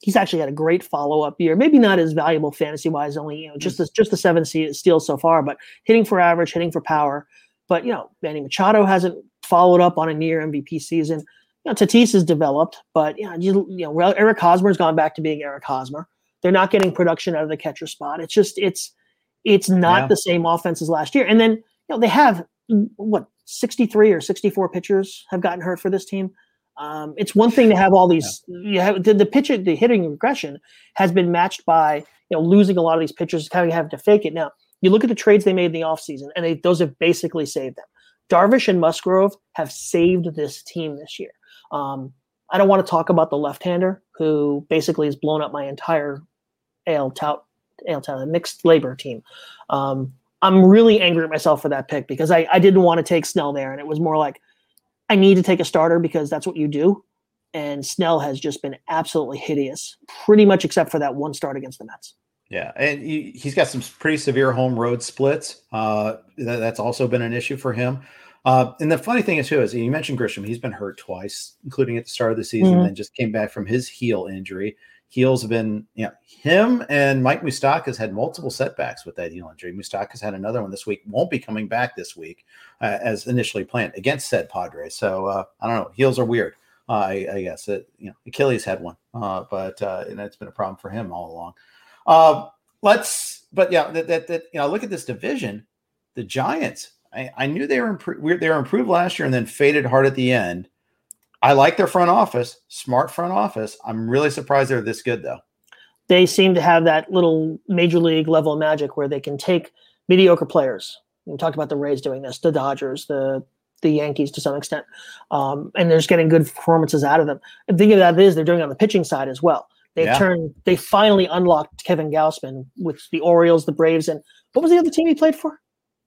He's actually had a great follow up year. Maybe not as valuable fantasy wise, only you know just the, just the seven steals so far, but hitting for average, hitting for power. But you know, Manny Machado hasn't followed up on a near MVP season. You know, Tatis has developed, but you know, you, you know, Eric Hosmer's gone back to being Eric Hosmer. They're not getting production out of the catcher spot. It's just it's it's not yeah. the same offense as last year. And then you know they have what 63 or 64 pitchers have gotten hurt for this team. Um, it's one thing to have all these. Yeah. You have the, the pitcher, the hitting regression has been matched by you know losing a lot of these pitchers, having having to fake it. Now you look at the trades they made in the offseason, and they, those have basically saved them. Darvish and Musgrove have saved this team this year. Um, I don't want to talk about the left-hander who basically has blown up my entire AL tout, AL tout, mixed LABR team. Um, I'm really angry at myself for that pick because I, I didn't want to take Snell there, and it was more like I need to take a starter because that's what you do. And Snell has just been absolutely hideous, pretty much except for that one start against the Mets. Yeah, and he, has got some pretty severe home road splits. Uh, that, that's also been an issue for him. Uh, and the funny thing is, too, is you mentioned Grisham. He's been hurt twice, including at the start of the season, mm-hmm. and just came back from his heel injury. Heels have been, you know, him and Mike Moustakas had multiple setbacks with that heel injury. Moustakas had another one this week. Won't be coming back this week uh, as initially planned against said Padres. So uh, I don't know. Heels are weird. Uh, I, I, guess it, you know, Achilles had one, uh, but uh, and it's been a problem for him all along. Uh, let's, but yeah, that, that, that, you know, look at this division. The Giants, I, I knew they were improved. They were improved last year and then faded hard at the end. I like their front office, smart front office. I'm really surprised they're this good though. They seem to have that little major league level magic where they can take mediocre players. We talked about the Rays doing this, the Dodgers, the the Yankees to some extent, um, and they're just getting good performances out of them. And thinking of that is they're doing it on the pitching side as well. They yeah. turned, they finally unlocked Kevin Gausman with the Orioles, the Braves, and what was the other team he played for?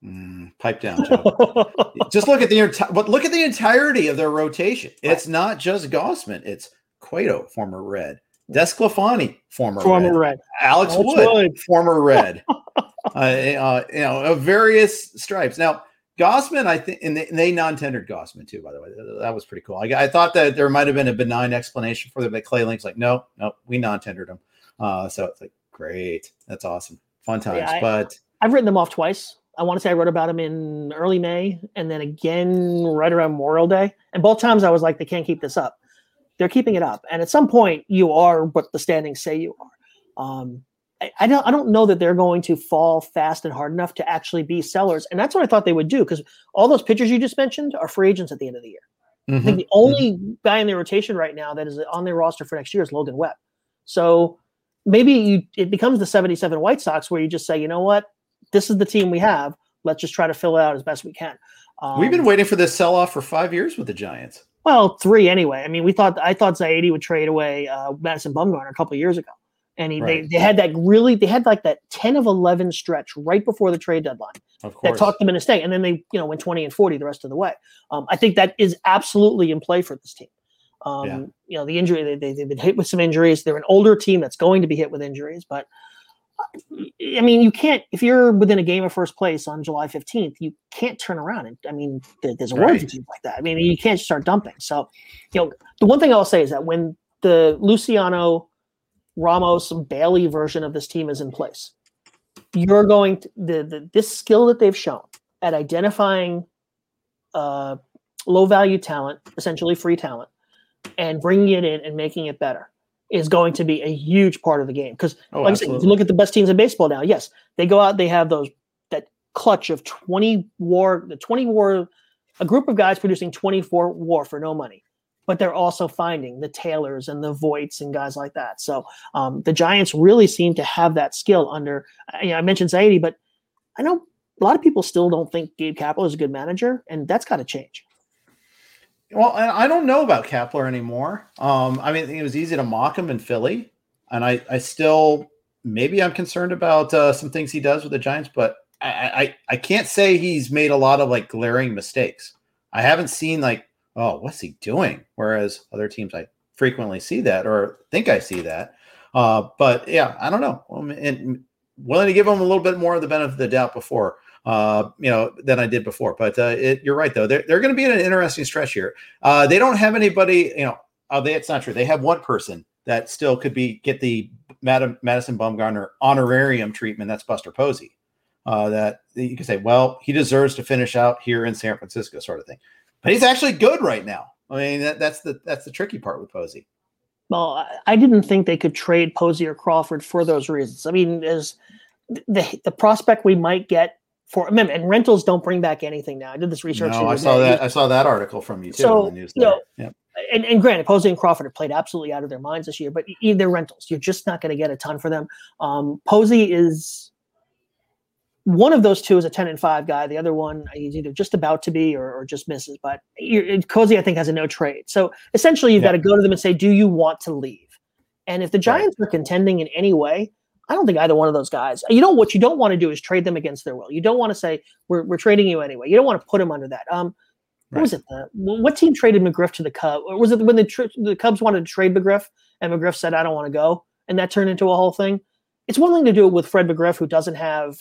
Mm, pipe down, just look at the entire, but look at the entirety of their rotation. It's not just Gausman. It's Cueto, former Red, Desclafani, former, former Red, Red. Alex, Alex Wood, Wood, former Red. uh, uh, you know, of various stripes. Now, Gausman, I think, and they, they, non-tendered Gausman too. By the way, that was pretty cool. I, I, thought that there might have been a benign explanation for them, but Clay Link's like, no, no, we non-tendered them. Uh, so it's like, great, that's awesome, fun times. Yeah, I, but I've written them off twice. I want to say I wrote about them in early May and then again right around Memorial Day. And both times I was like, they can't keep this up. They're keeping it up. And at some point, you are what the standings say you are. Um, I, I don't I don't know that they're going to fall fast and hard enough to actually be sellers. And that's what I thought they would do because all those pitchers you just mentioned are free agents at the end of the year. Mm-hmm. I think the only guy in their rotation right now that is on their roster for next year is Logan Webb. So maybe you it becomes the 77 White Sox where you just say, you know what, this is the team we have. Let's just try to fill it out as best we can. Um, We've been um, waiting for this sell off for five years with the Giants. Well, three anyway. I mean, we thought I thought Zaidi would trade away uh, Madison Bumgarner a couple years ago, and he, right. they they had that really they had like that ten of eleven stretch right before the trade deadline that talked them into staying, and then they you know went twenty and forty the rest of the way. Um, I think that is absolutely in play for this team. Um, yeah. You know, the injury they, they they've been hit with some injuries. They're an older team that's going to be hit with injuries, but I mean, you can't if you're within a game of first place on July 15th, you can't turn around. And I mean, there's a right. teams like that. I mean, you can't start dumping. So, you know, the one thing I'll say is that when the Luciano, Ramos, Bailey version of this team is in place, you're going to the, the this skill that they've shown at identifying uh, low value talent, essentially free talent, and bringing it in and making it better is going to be a huge part of the game. Because, oh, like I said, if you look at the best teams in baseball now, yes, they go out, they have those that clutch of 20 war, the 20 war, a group of guys producing 24 war for no money. But they're also finding the Taylors and the Voits and guys like that. So um, the Giants really seem to have that skill under. You know, I mentioned Zaidi, but I know a lot of people still don't think Gabe Kapler is a good manager, and that's got to change. Well, I don't know about Kapler anymore. Um, I mean, it was easy to mock him in Philly, and I, I still maybe I'm concerned about uh, some things he does with the Giants, but I, I, I can't say he's made a lot of like glaring mistakes. I haven't seen like, oh, what's he doing? Whereas other teams, I frequently see that or think I see that. Uh, but yeah, I don't know. and willing to give him a little bit more of the benefit of the doubt before uh, you know, than I did before. But uh, it, you're right, though. They're, they're going to be in an interesting stretch here. Uh, they don't have anybody, you know, oh, they, it's not true. They have one person that still could be get the Madison Bumgarner honorarium treatment. That's Buster Posey. Uh, that you can say, well, he deserves to finish out here in San Francisco, sort of thing. But he's actually good right now. I mean, that, that's the that's the tricky part with Posey. Well, I didn't think they could trade Posey or Crawford for those reasons. I mean, as the the prospect we might get for and rentals don't bring back anything now. I did this research. No, I saw that. I saw that article from you too. So, you know, yeah. and, and granted, Posey and Crawford have played absolutely out of their minds this year, but they're rentals. You're just not going to get a ton for them. Um, Posey is one of those two is a 10 and 5 guy. The other one, he's either just about to be or, or just misses. But Posey, I think, has a no trade. So essentially, you've yeah. got to go to them and say, Do you want to leave? And if the Giants right. are contending in any way, I don't think either one of those guys. You know what you don't want to do is trade them against their will. You don't want to say we're, we're trading you anyway. You don't want to put them under that. Um, what right. was it? The, what team traded McGriff to the Cubs? Or was it when the the Cubs wanted to trade McGriff and McGriff said I don't want to go, and that turned into a whole thing? It's one thing to do it with Fred McGriff, who doesn't have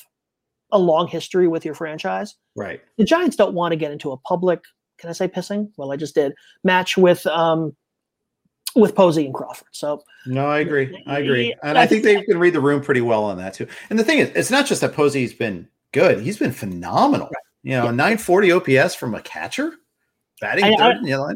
a long history with your franchise. Right. The Giants don't want to get into a public. Can I say pissing? Well, I just did match with um, with Posey and Crawford. So no, I agree. I agree, and I think they can read the room pretty well on that too. And the thing is, it's not just that Posey's been good; he's been phenomenal. Right. You know, yeah. 940 OPS from a catcher, batting I, third. I, you know,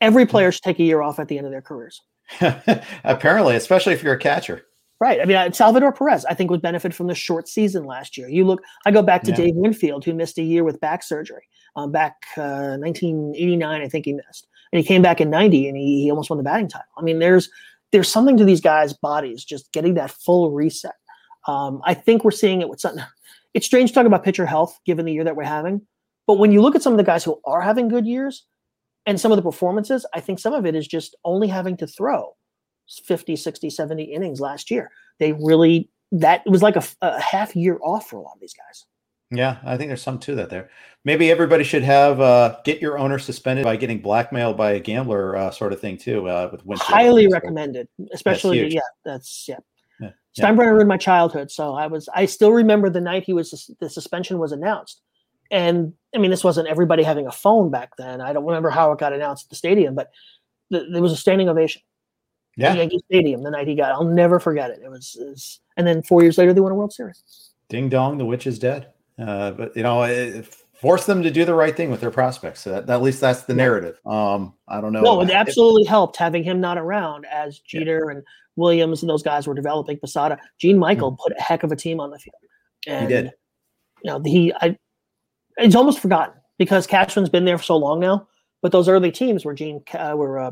every player should take a year off at the end of their careers. Apparently, especially if you're a catcher. Right. I mean, Salvador Perez, I think, would benefit from the short season last year. You look, I go back to yeah. Dave Winfield, who missed a year with back surgery. Um, back uh, 1989, I think he missed and he came back in 90 and he, he almost won the batting title. I mean, there's there's something to these guys' bodies just getting that full reset. Um, I think we're seeing it with something. It's strange talking about pitcher health given the year that we're having, but when you look at some of the guys who are having good years and some of the performances, I think some of it is just only having to throw 50, 60, 70 innings last year. They really that was like a, a half year off for a lot of these guys. Yeah, I think there's some to that there. Maybe everybody should have uh, get your owner suspended by getting blackmailed by a gambler, uh, sort of thing too. Uh, with Winfield. highly recommended, especially that's yeah, that's yeah. yeah. Steinbrenner in my childhood, so I was I still remember the night he was the suspension was announced, and I mean this wasn't everybody having a phone back then. I don't remember how it got announced at the stadium, but th- there was a standing ovation. Yeah, Yankee Stadium the night he got. I'll never forget it. It was, it was, and then four years later they won a World Series. Ding dong, the witch is dead. Uh, but you know, it, force them to do the right thing with their prospects. So that, at least that's the narrative. Um, I don't know. No, it absolutely helped having him not around as Jeter yeah. and Williams and those guys were developing Posada. Gene Michael mm-hmm. put a heck of a team on the field. And, he did. You know, he I it's almost forgotten because Cashman's been there for so long now. But those early teams were Gene uh, were uh,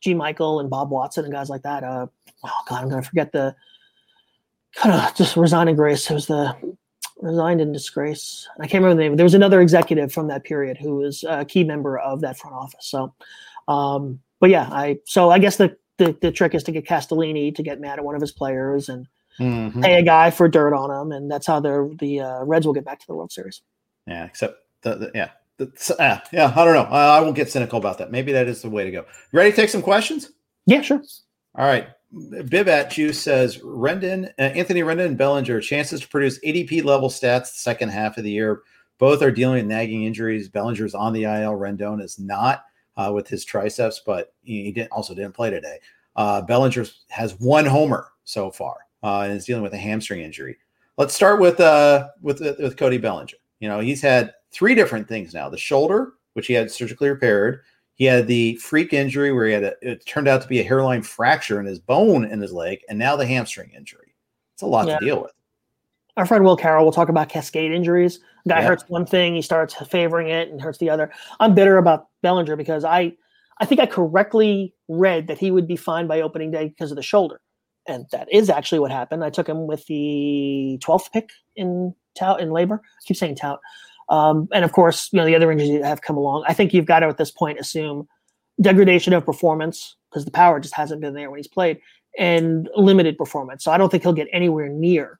Gene Michael and Bob Watson and guys like that. Uh, oh God, I'm gonna forget the kind of just resign in grace. It was the resigned in disgrace. I can't remember the name. There was another executive from that period who was a key member of that front office. So, um, but yeah, I so I guess the, the the trick is to get Castellini to get mad at one of his players and mm-hmm. pay a guy for dirt on him, and that's how the the uh, Reds will get back to the World Series. Yeah, except the, the yeah. The, uh, yeah, I don't know. I, I won't get cynical about that. Maybe that is the way to go. Ready to take some questions? Yeah, sure. All right. Bibat Juice says Rendon, uh, Anthony Rendon and Bellinger chances to produce ADP level stats the second half of the year. Both are dealing with nagging injuries. Bellinger's on the IL. Rendon is not uh, with his triceps, but he didn't also didn't play today. Uh, Bellinger has one homer so far uh, and is dealing with a hamstring injury. Let's start with uh with with Cody Bellinger. You know he's had three different things now: the shoulder, which he had surgically repaired, he had the freak injury where he had a, it turned out to be a hairline fracture in his bone in his leg, and now the hamstring injury. It's a lot yeah. to deal with. Our friend Will Carroll will talk about cascade injuries. Guy yeah. hurts one thing, he starts favoring it and hurts the other. I'm bitter about Bellinger because I, I think I correctly read that he would be fine by opening day because of the shoulder, and that is actually what happened. I took him with the 12th pick in tout in LABR. I keep saying tout. Um, and of course, you know, the other injuries that have come along. I think you've got to, at this point, assume degradation of performance because the power just hasn't been there when he's played and limited performance. So I don't think he'll get anywhere near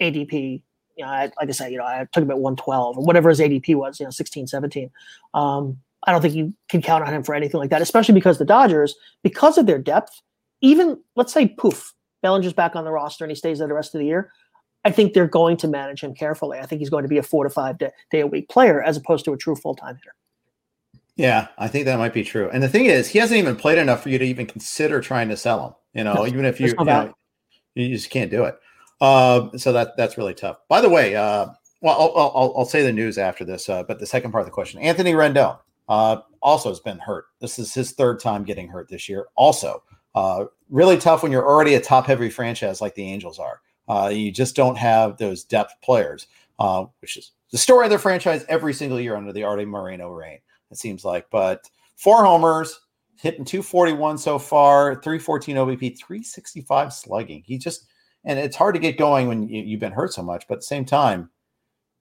ADP. You know, I, like I said, you know, I took at 112 or whatever his ADP was, you know, 16, 17. Um, I don't think you can count on him for anything like that, especially because the Dodgers, because of their depth, even let's say poof, Bellinger's back on the roster and he stays there the rest of the year. I think they're going to manage him carefully. I think he's going to be a four to five day, day a week player as opposed to a true full time hitter. Yeah, I think that might be true. And the thing is, he hasn't even played enough for you to even consider trying to sell him. You know, even if you, you, know, you just can't do it. Uh, so that that's really tough. By the way, uh, well, I'll, I'll, I'll, say the news after this, uh, but the second part of the question, Anthony Rendon uh, also has been hurt. This is his third time getting hurt this year. Also, uh, really tough when you're already a top heavy franchise like the Angels are. Uh, you just don't have those depth players, uh, which is the story of the franchise every single year under the Arte Moreno reign, it seems like. But four homers, hitting 241 so far, 314 OBP, 365 slugging. He just, and it's hard to get going when you, have been hurt so much, but at the same time,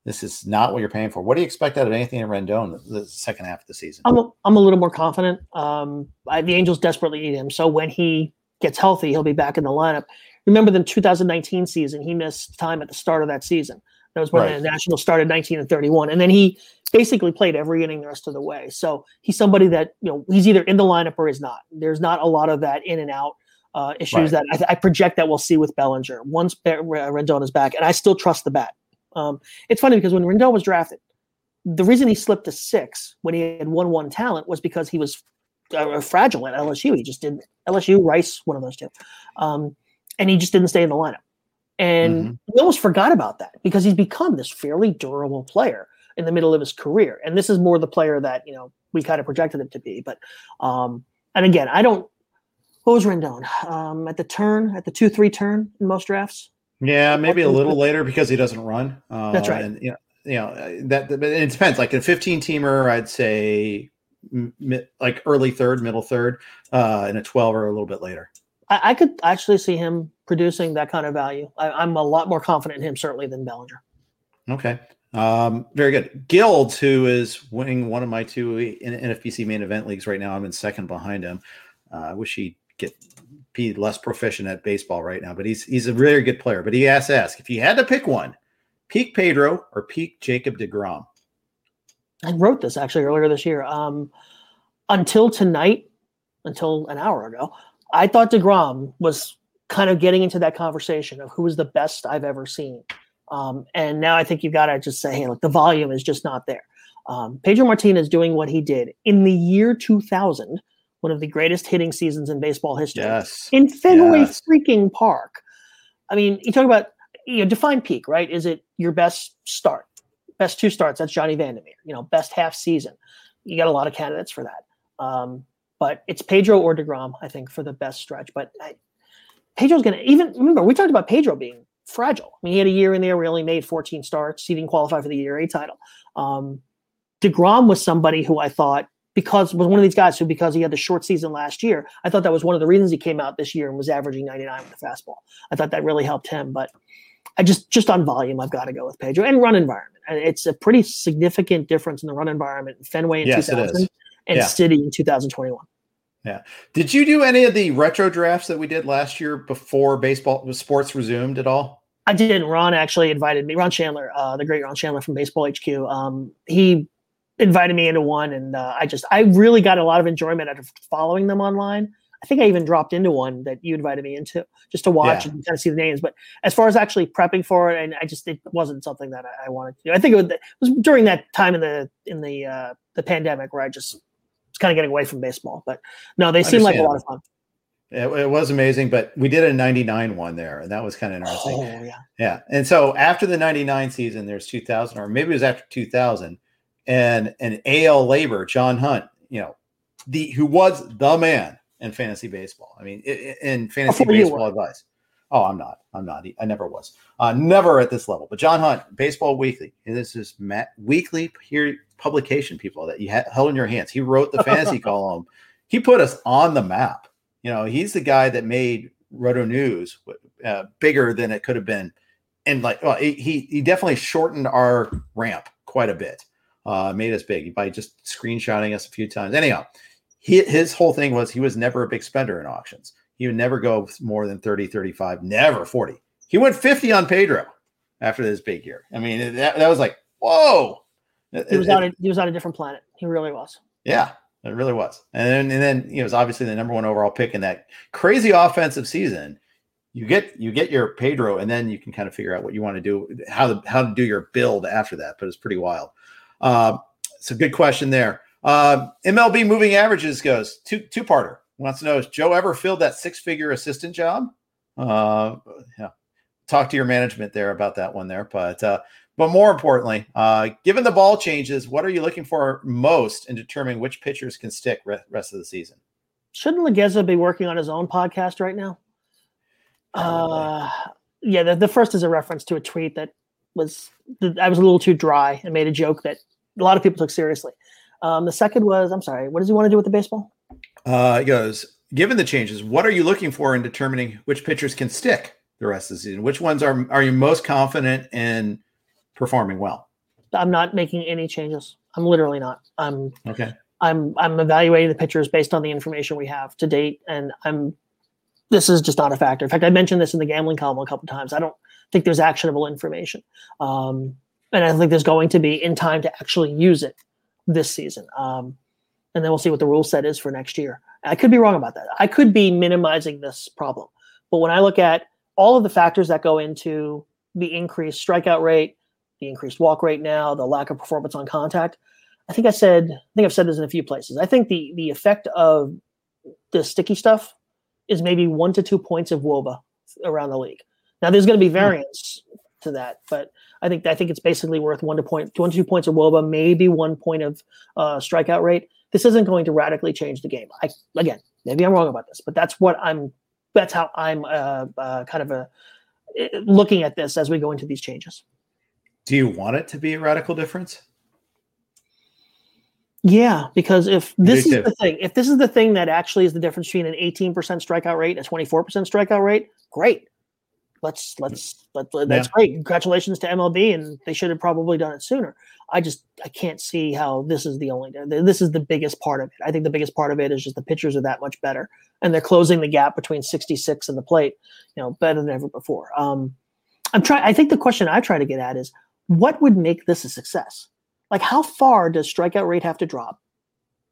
this is not what you're paying for. What do you expect out of Anthony Rendon the second half of the season? I'm a, I'm a little more confident. Um, I, the Angels desperately need him. So when he gets healthy, he'll be back in the lineup. Remember the 2019 season, he missed time at the start of that season. That was when right. the Nationals started 19 and 31. And then he basically played every inning the rest of the way. So he's somebody that, you know, he's either in the lineup or he's not. There's not a lot of that in and out uh, issues right. that I, I, project that we'll see with Bellinger once Rendon is back. And I still trust the bat. Um, it's funny because when Rendon was drafted, the reason he slipped to six when he had 1 1 talent was because he was uh, fragile at LSU. He just didn't. LSU, Rice, one of those two. Um, and he just didn't stay in the lineup. And mm-hmm. we almost forgot about that because he's become this fairly durable player in the middle of his career. And this is more the player that, you know, we kind of projected him to be. But um, and again, I don't what was Rendon? Um, at the turn, at the two three turn in most drafts. Yeah, maybe a little later because he doesn't run. Uh, That's right. And you know, you know that, it depends. Like a 15 teamer, I'd say like early third, middle third, uh, and a 12 or a little bit later. I, I, could actually see him producing that kind of value. I, am a lot more confident in him certainly than Bellinger. Okay. Um, very good. Guilds, who is winning one of my two in NFBC main event leagues right now. I'm in second behind him. Uh, I wish he'd get be less proficient at baseball right now, but he's he's a very good player. But he has to ask if you had to pick one, peak Pedro or peak Jacob DeGrom. I wrote this actually earlier this year. Um, until tonight, until an hour ago, I thought DeGrom was kind of getting into that conversation of who is the best I've ever seen. Um, and now I think you've got to just say, hey, look, the volume is just not there. Um, Pedro Martinez doing what he did in the year 2000, one of the greatest hitting seasons in baseball history, yes. in Fenway yes. freaking Park. I mean, you talk about you know define peak, right? Is it your best start? best two starts, that's Johnny Vander Meer. You know, best half season, you got a lot of candidates for that. Um, but it's Pedro or Degrom, I think, for the best stretch. But I, Pedro's going to even remember we talked about Pedro being fragile. I mean, he had a year in there where he only made 14 starts. He didn't qualify for the ERA title. Um, Degrom was somebody who I thought because was one of these guys who because he had the short season last year, I thought that was one of the reasons he came out this year and was averaging 99 with the fastball. I thought that really helped him, but I just just on volume, I've got to go with Pedro and run environment. And it's a pretty significant difference in the run environment in Fenway in yes, 2000 and yeah. City in 2021. Yeah. Did you do any of the retro drafts that we did last year before baseball sports resumed at all? I didn't. Ron actually invited me. Ron Shandler, uh, the great Ron Shandler from Baseball HQ. Um, he invited me into one, and uh, I just I really got a lot of enjoyment out of following them online. I think I even dropped into one that you invited me into just to watch yeah. and kind of see the names. But as far as actually prepping for it, and I just it wasn't something that I, I wanted to do. I think it was, it was, during that time in the in the uh, the pandemic where I just was kind of getting away from baseball. But no, they seem like a lot of fun. It, it, was amazing, but we did a 99 one there, and that was kind of interesting. Oh, yeah. Yeah. And so after the 99 season, there's 2000, or maybe it was after 2000, and an AL LABR, John Hunt, you know, the who was the man in fantasy baseball. I mean, in fantasy baseball advice. Oh, I'm not. I'm not. I never was. Uh, never at this level. But John Hunt, Baseball Weekly. This is Matt weekly here publication. People that you had held in your hands. He wrote the fantasy column. He put us on the map. You know, he's the guy that made Roto News uh, bigger than it could have been, and like, well, he he definitely shortened our ramp quite a bit. Uh, made us big by just screenshotting us a few times. Anyhow, he, his whole thing was he was never a big spender in auctions. He would never go more than 30, 35, never 40. He went 50 on Pedro after this big year. I mean, that, that was like, whoa. He was, it, on a, he was on a different planet. He really was. Yeah, it really was. And then, and then you know, it was obviously the number one overall pick in that crazy offensive season. You get you get your Pedro, and then you can kind of figure out what you want to do, how to how to do your build after that. But it's pretty wild. Uh, it's a good question there. Uh, MLB moving averages goes two two parter. Wants to know has Joe ever filled that six figure assistant job? Uh, yeah, talk to your management there about that one there. But uh, but more importantly, uh, given the ball changes, what are you looking for most in determining which pitchers can stick re- rest of the season? Shouldn't Legueza be working on his own podcast right now? Uh, yeah, the, the first is a reference to a tweet that was I was a little too dry and made a joke that a lot of people took seriously. Um, the second was, I'm sorry, what does he want to do with the baseball? Uh, he goes, given the changes, what are you looking for in determining which pitchers can stick the rest of the season? Which ones are are you most confident in performing well? I'm not making any changes. I'm literally not. I'm okay. I'm I'm evaluating the pitchers based on the information we have to date, and I'm. This is just not a factor. In fact, I mentioned this in the gambling column a couple times. I don't think there's actionable information. Um, and I think there's going to be in time to actually use it this season. Um, and then we'll see what the rule set is for next year. I could be wrong about that. I could be minimizing this problem, but when I look at all of the factors that go into the increased strikeout rate, the increased walk rate now, the lack of performance on contact, I think I said I think I've said this in a few places. I think the the effect of the sticky stuff is maybe one to two points of WOBA around the league. Now there's going to be hmm. variance to that, but I think I think it's basically worth one to point one to two points of WOBA, maybe one point of uh, strikeout rate. This isn't going to radically change the game. I again, maybe I'm wrong about this, but that's what I'm. That's how I'm uh, uh, kind of a uh, looking at this as we go into these changes. Do you want it to be a radical difference? Yeah, because if this is the thing, if this is the thing that actually is the difference between an 18% strikeout rate and a 24% strikeout rate, great let's let's let, that's yeah. great. Congratulations to MLB, and they should have probably done it sooner. I just I can't see how this is the only this is the biggest part of it. I think the biggest part of it is just the pitchers are that much better, and they're closing the gap between 66 and the plate, you know, better than ever before. Um, I'm trying. I think the question I try to get at is what would make this a success? Like, how far does strikeout rate have to drop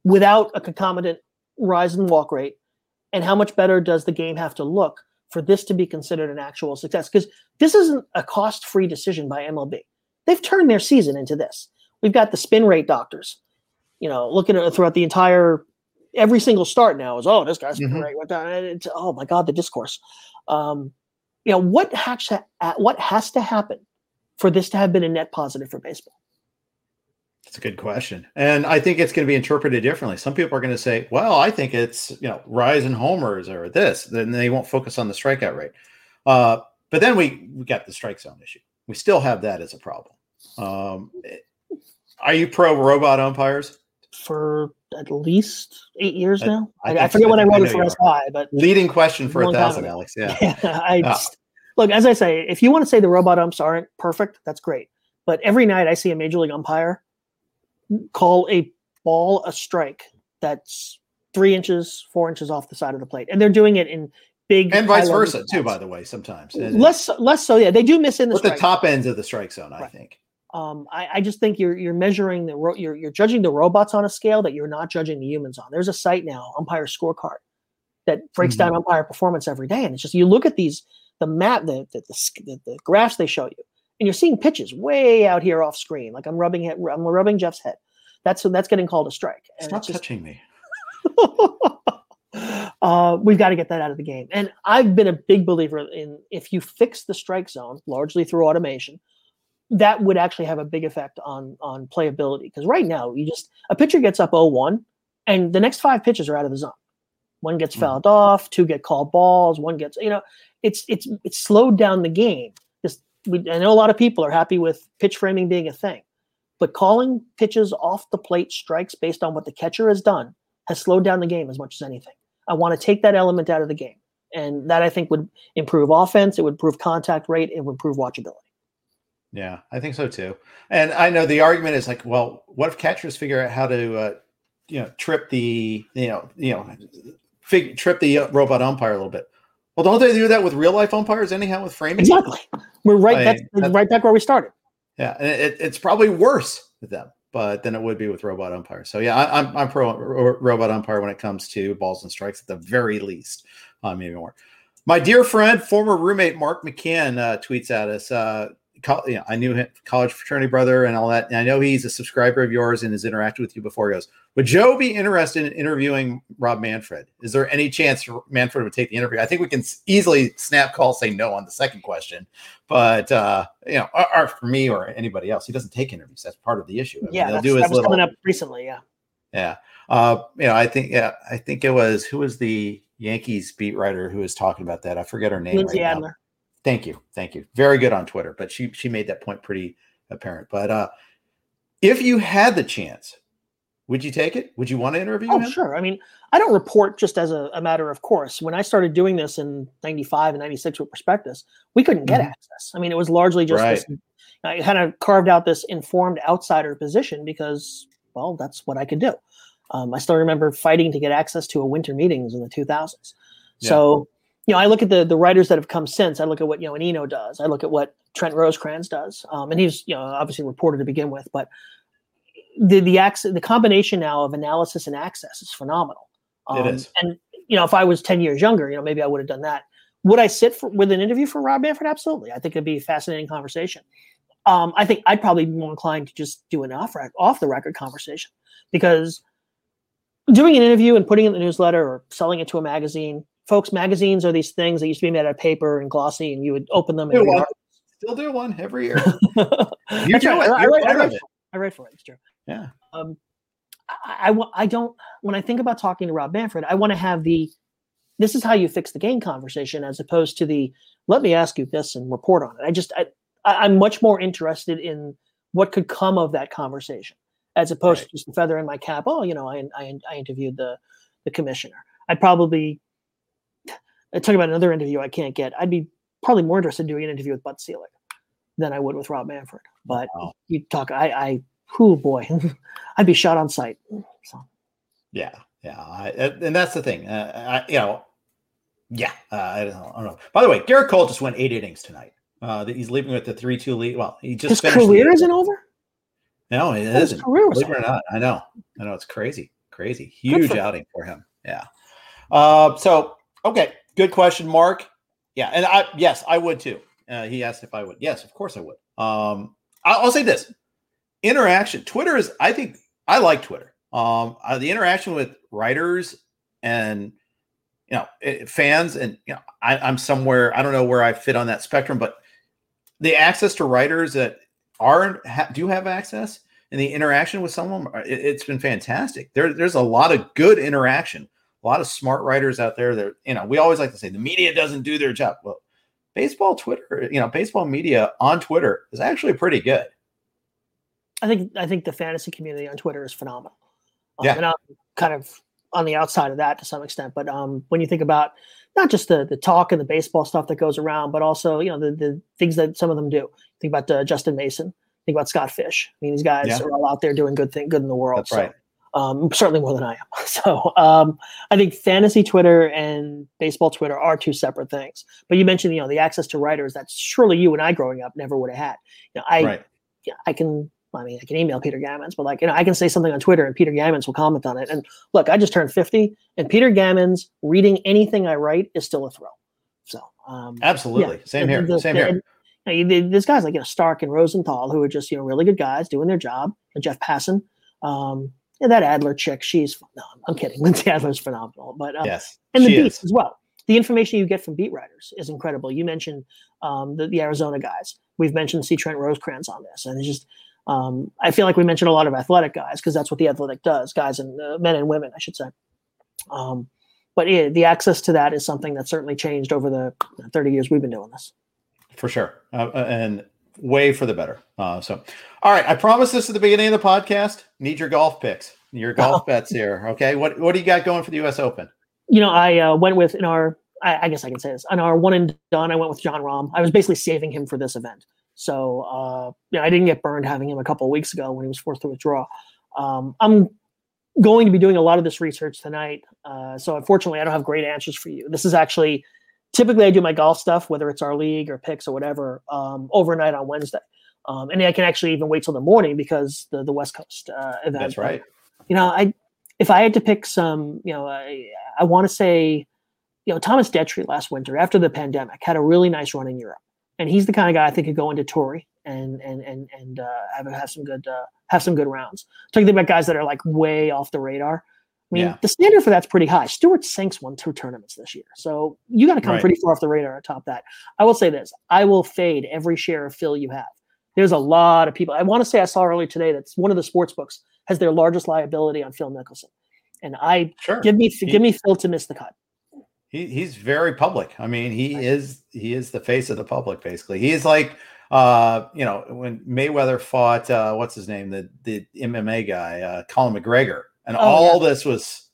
without a concomitant rise in walk rate? And how much better does the game have to look for this to be considered an actual success because this isn't a cost free decision by MLB. They've turned their season into this. We've got the spin rate doctors, you know, looking at throughout the entire every single start now is oh this guy's spin mm-hmm. rate went down. It's, oh my god, the discourse. Um, you know what has to, what has to happen for this to have been a net positive for baseball? That's a good question. And I think it's going to be interpreted differently. Some people are going to say, well, I think it's, you know, rise in homers or this. Then they won't focus on the strikeout rate. Uh, but then we, we got the strike zone issue. We still have that as a problem. Um, are you pro robot umpires? For at least eight years I- now. I I, I, forget I what I I it for SI, but Leading question for a thousand. Alex. Yeah. I Yeah. just- look, as I say, if you want to say the robot umps aren't perfect, that's great. But every night I see a major league umpire call a ball a strike that's three inches, four inches off the side of the plate, and they're doing it in big And vice versa, too, by the way, sometimes. Less, less so. Yeah, they do miss in the with the top ends of the strike zone, I think. um, I, I just think you're you're measuring the ro- you're you're judging the robots on a scale that you're not judging the humans on. There's a site now, umpire scorecard, that breaks down umpire performance every day, and it's just you look at these the map the the, the the the graphs they show you, and you're seeing pitches way out here off screen. Like I'm rubbing it, I'm rubbing Jeff's head. That's that's getting called a strike. And Stop it's just, touching me. uh, we've got to get that out of the game. And I've been a big believer in if you fix the strike zone largely through automation, that would actually have a big effect on on playability. Because right now, you just a pitcher gets up 0-1, and the next five pitches are out of the zone. One gets Mhm. fouled off, two get called balls, one gets you know, it's it's it's slowed down the game. Just we, I know a lot of people are happy with pitch framing being a thing, but calling pitches off the plate strikes based on what the catcher has done has slowed down the game as much as anything. I want to take that element out of the game. And that I think would improve offense, it would improve contact rate, it would improve watchability. Yeah, I think so too. And I know the argument is like, well, what if catchers figure out how to, uh, you know, trip the, you know, you know, fig- trip the uh, robot umpire a little bit? Well, don't they do that with real life umpires anyhow with framing? Exactly. We're right I- that's, right back where we started. Yeah, and it, it's probably worse with them, but than it would be with robot umpires. So yeah, I, I'm I'm pro robot umpire when it comes to balls and strikes at the very least, uh, maybe more. My dear friend, former roommate Mark McCann uh, tweets at us. Uh, co- you know, I knew him, college fraternity brother, and all that. And I know he's a subscriber of yours and has interacted with you before. He goes, "Would Joe be interested in interviewing Rob Manfred? Is there any chance Manfred would take the interview? I think we can easily snap call say no on the second question, but uh, you know, or, or for me or anybody else, he doesn't take interviews. That's part of the issue. I mean, yeah, they'll that's, do his that was little coming up recently. Yeah. yeah. Uh, you know, I think yeah, I think it was who was the Yankees beat writer who was talking about that. I forget her name. Lindsay right now. Thank you. Thank you. Very good on Twitter, but she she made that point pretty apparent. But uh if you had the chance, would you take it? Would you want to interview Oh, him? sure. I mean, I don't report just as a, a matter of course. When I started doing this in 95 and 96 with Prospectus, we couldn't get Mhm. access. I mean, it was largely just this, I kind of carved out this informed outsider position because, well, that's what I could do. Um, I still remember fighting to get access to a winter meetings in the 2000s. So, you know, I look at the the writers that have come since. I look at what you know, Eno does. I look at what Trent Rosecrans does, um, and he's you know obviously reporter to begin with, but the the access, the combination now of analysis and access is phenomenal. It Um, is. And you know, if I was ten years younger, you know, maybe I would have done that. Would I sit for, with an interview for Rob Manfred? Absolutely. I think it'd be a fascinating conversation. Um, I think I'd probably be more inclined to just do an off off the record conversation because doing an interview and putting it in the newsletter or selling it to a magazine, folks, magazines are these things that used to be made out of paper and glossy, and you would open them. Do And read one. Still do one every year. You That's do right. it. I, I You're write, I, write it. for, I write for it. It's true. Yeah. Um, I, I, I don't, when I think about talking to Rob Manfred, I want to have the, this is how you fix the game conversation as opposed to the, let me ask you this and report on it. I just, I, I, I'm much more interested in what could come of that conversation as opposed Right. to just a feather in my cap. Oh, you know, I, I, I interviewed the, the commissioner. I'd probably, I talk about another interview I can't get. I'd be probably more interested in doing an interview with Bud Selig than I would with Rob Manfred. But Wow. you talk, I, I, oh boy, I'd be shot on sight. So Yeah, yeah, I, and that's the thing. Uh, I, you know, yeah, uh, I, don't know, I don't know. By the way, Gerrit Cole just went eight innings tonight. Uh, he's leaving with the three-two lead. Well, he just his career isn't over. No, it His isn't. career was Believe it or not, I know, I know it's crazy, crazy, huge outing for him. Yeah. Uh, so okay, good question, Mark. Yeah, and I yes, I would too. Uh, he asked if I would. Yes, of course I would. Um, I'll, I'll say this: interaction. Twitter is. I think I like Twitter. Um, uh, the interaction with writers and you know eh, fans, and you know, I, I'm somewhere. I don't know where I fit on that spectrum, but the access to writers that are ha, do have access and the interaction with someone, uh, it, has been fantastic. There, there's a lot of good interaction. A lot of smart writers out there. That you know, we always like to say the media doesn't do their job. Well, baseball Twitter, you know, baseball media on Twitter is actually pretty good. I think I think the fantasy community on Twitter is phenomenal. Um, yeah. And I'm kind of on the outside of that to some extent. But um, when you think about not just the the talk and the baseball stuff that goes around, but also you know the the things that some of them do. Think about uh, Justin Mason. Think about Scott Fish. I mean, these guys yeah. are all out there doing good thing, good in the world. That's so, right. Um, certainly more than I am. So um, I think fantasy Twitter and baseball Twitter are two separate things. But you mentioned, you know, the access to writers that surely you and I growing up never would have had. You know, I, right. yeah, I can I mean, I can email Peter Gammons, but like, you know, I can say something on Twitter and Peter Gammons will comment on it. And look, I just turned 50 and Peter Gammons reading anything I write is still a thrill. So, um, absolutely. Yeah, Same here. The, Same the, here. And, there's guys like, you know, Stark and Rosenthal who are just, you know, really good guys doing their job. And Jeff Passan, um, and that Adler chick, she's, no, I'm kidding. Lindsey Adler's phenomenal, but, um, yes, and the beats as well. The information you get from beat writers is incredible. You mentioned um, the, the Arizona guys. We've mentioned C. Trent Rosecrans on this, and it's just um, I feel like we mentioned a lot of athletic guys because that's what the athletic does, guys and uh, men and women, I should say. Um, but yeah, the access to that is something that certainly changed over the 30 years we've been doing this. For sure, uh, uh, and way for the better. Uh, so, all right, I promised this at the beginning of the podcast. Need your golf picks, your golf bets here. Okay, what what do you got going for the U.S. Open? You know, I uh, went with in our. I, I guess I can say this. On our one and done, I went with Jon Rahm. I was basically saving him for this event. So uh, yeah, I didn't get burned having him a couple of weeks ago when he was forced to withdraw. Um, I'm going to be doing a lot of this research tonight. Uh, so unfortunately, I don't have great answers for you. This is actually typically I do my golf stuff, whether it's our league or picks or whatever, um, overnight on Wednesday. Um, and I can actually even wait till the morning because the the West Coast uh, event. That's right. you know, I if I had to pick some, you know, I, I want to say, you know, Thomas Detry last winter after the pandemic had a really nice run in Europe and he's the kind of guy I think could go into Torrey and and and and uh, have have some good uh, have some good rounds. Talking about guys that are like way off the radar. I mean, yeah. the standard for that's pretty high. Stewart Cink's won two tournaments this year, so you got to come right. pretty far off the radar atop that. I will say this: I will fade every share of Phil you have. There's a lot of people. I want to say I saw earlier today that one of the sports books has their largest liability on Phil Mickelson, and I sure. give me give me Phil to miss the cut he, he's very public. I mean, he is he is the face of the public basically. He is like uh, you know, when Mayweather fought uh, what's his name, the the MMA guy, uh, Conor McGregor, and oh, all yeah. this was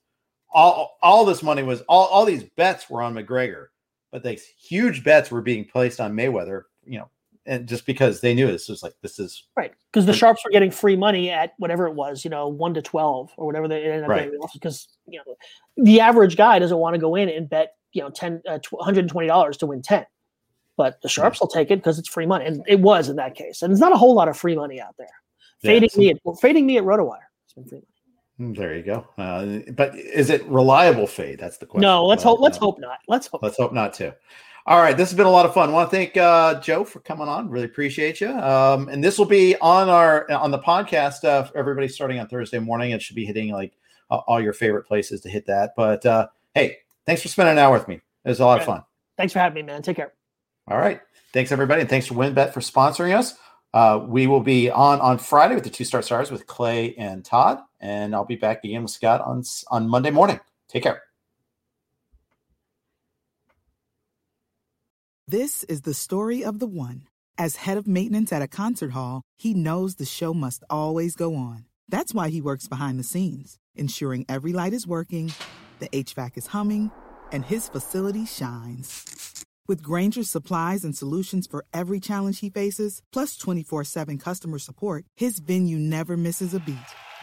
all all this money was all all these bets were on McGregor, but these huge bets were being placed on Mayweather, you know, and just because they knew this was like this is right because the sharps were getting free money at whatever it was you know one to 12 or whatever they ended up right. because you know the average guy doesn't want to go in and bet you know 10 uh, 120 dollars to win 10 but the sharps will take it because it's free money and it was in that case and there's not a whole lot of free money out there fading yeah, me at well, fading me at rotowire it's been free money there you go. Uh, but is it reliable fade? That's the question. No, let's hope. Let's hope not. Let's hope. Let's hope not too. All right, this has been a lot of fun. I want to thank uh, Joe for coming on. Really appreciate you. Um, and this will be on our on the podcast. Uh, for everybody starting on Thursday morning. It should be hitting like uh, all your favorite places to hit that. But uh, hey, thanks for spending an hour with me. It was a lot of fun. Thanks for having me, man. Take care. All right, thanks everybody, and thanks for WynnBET for sponsoring us. Uh, we will be on on Friday with the two star stars with Clay and Todd, and I'll be back again with Scott on on Monday morning. Take care. This is the story of the one. As head of maintenance at a concert hall, he knows the show must always go on. That's why he works behind the scenes, ensuring every light is working, the HVAC is humming, and his facility shines. With Grainger's supplies and solutions for every challenge he faces, plus 24 7 customer support, his venue never misses a beat.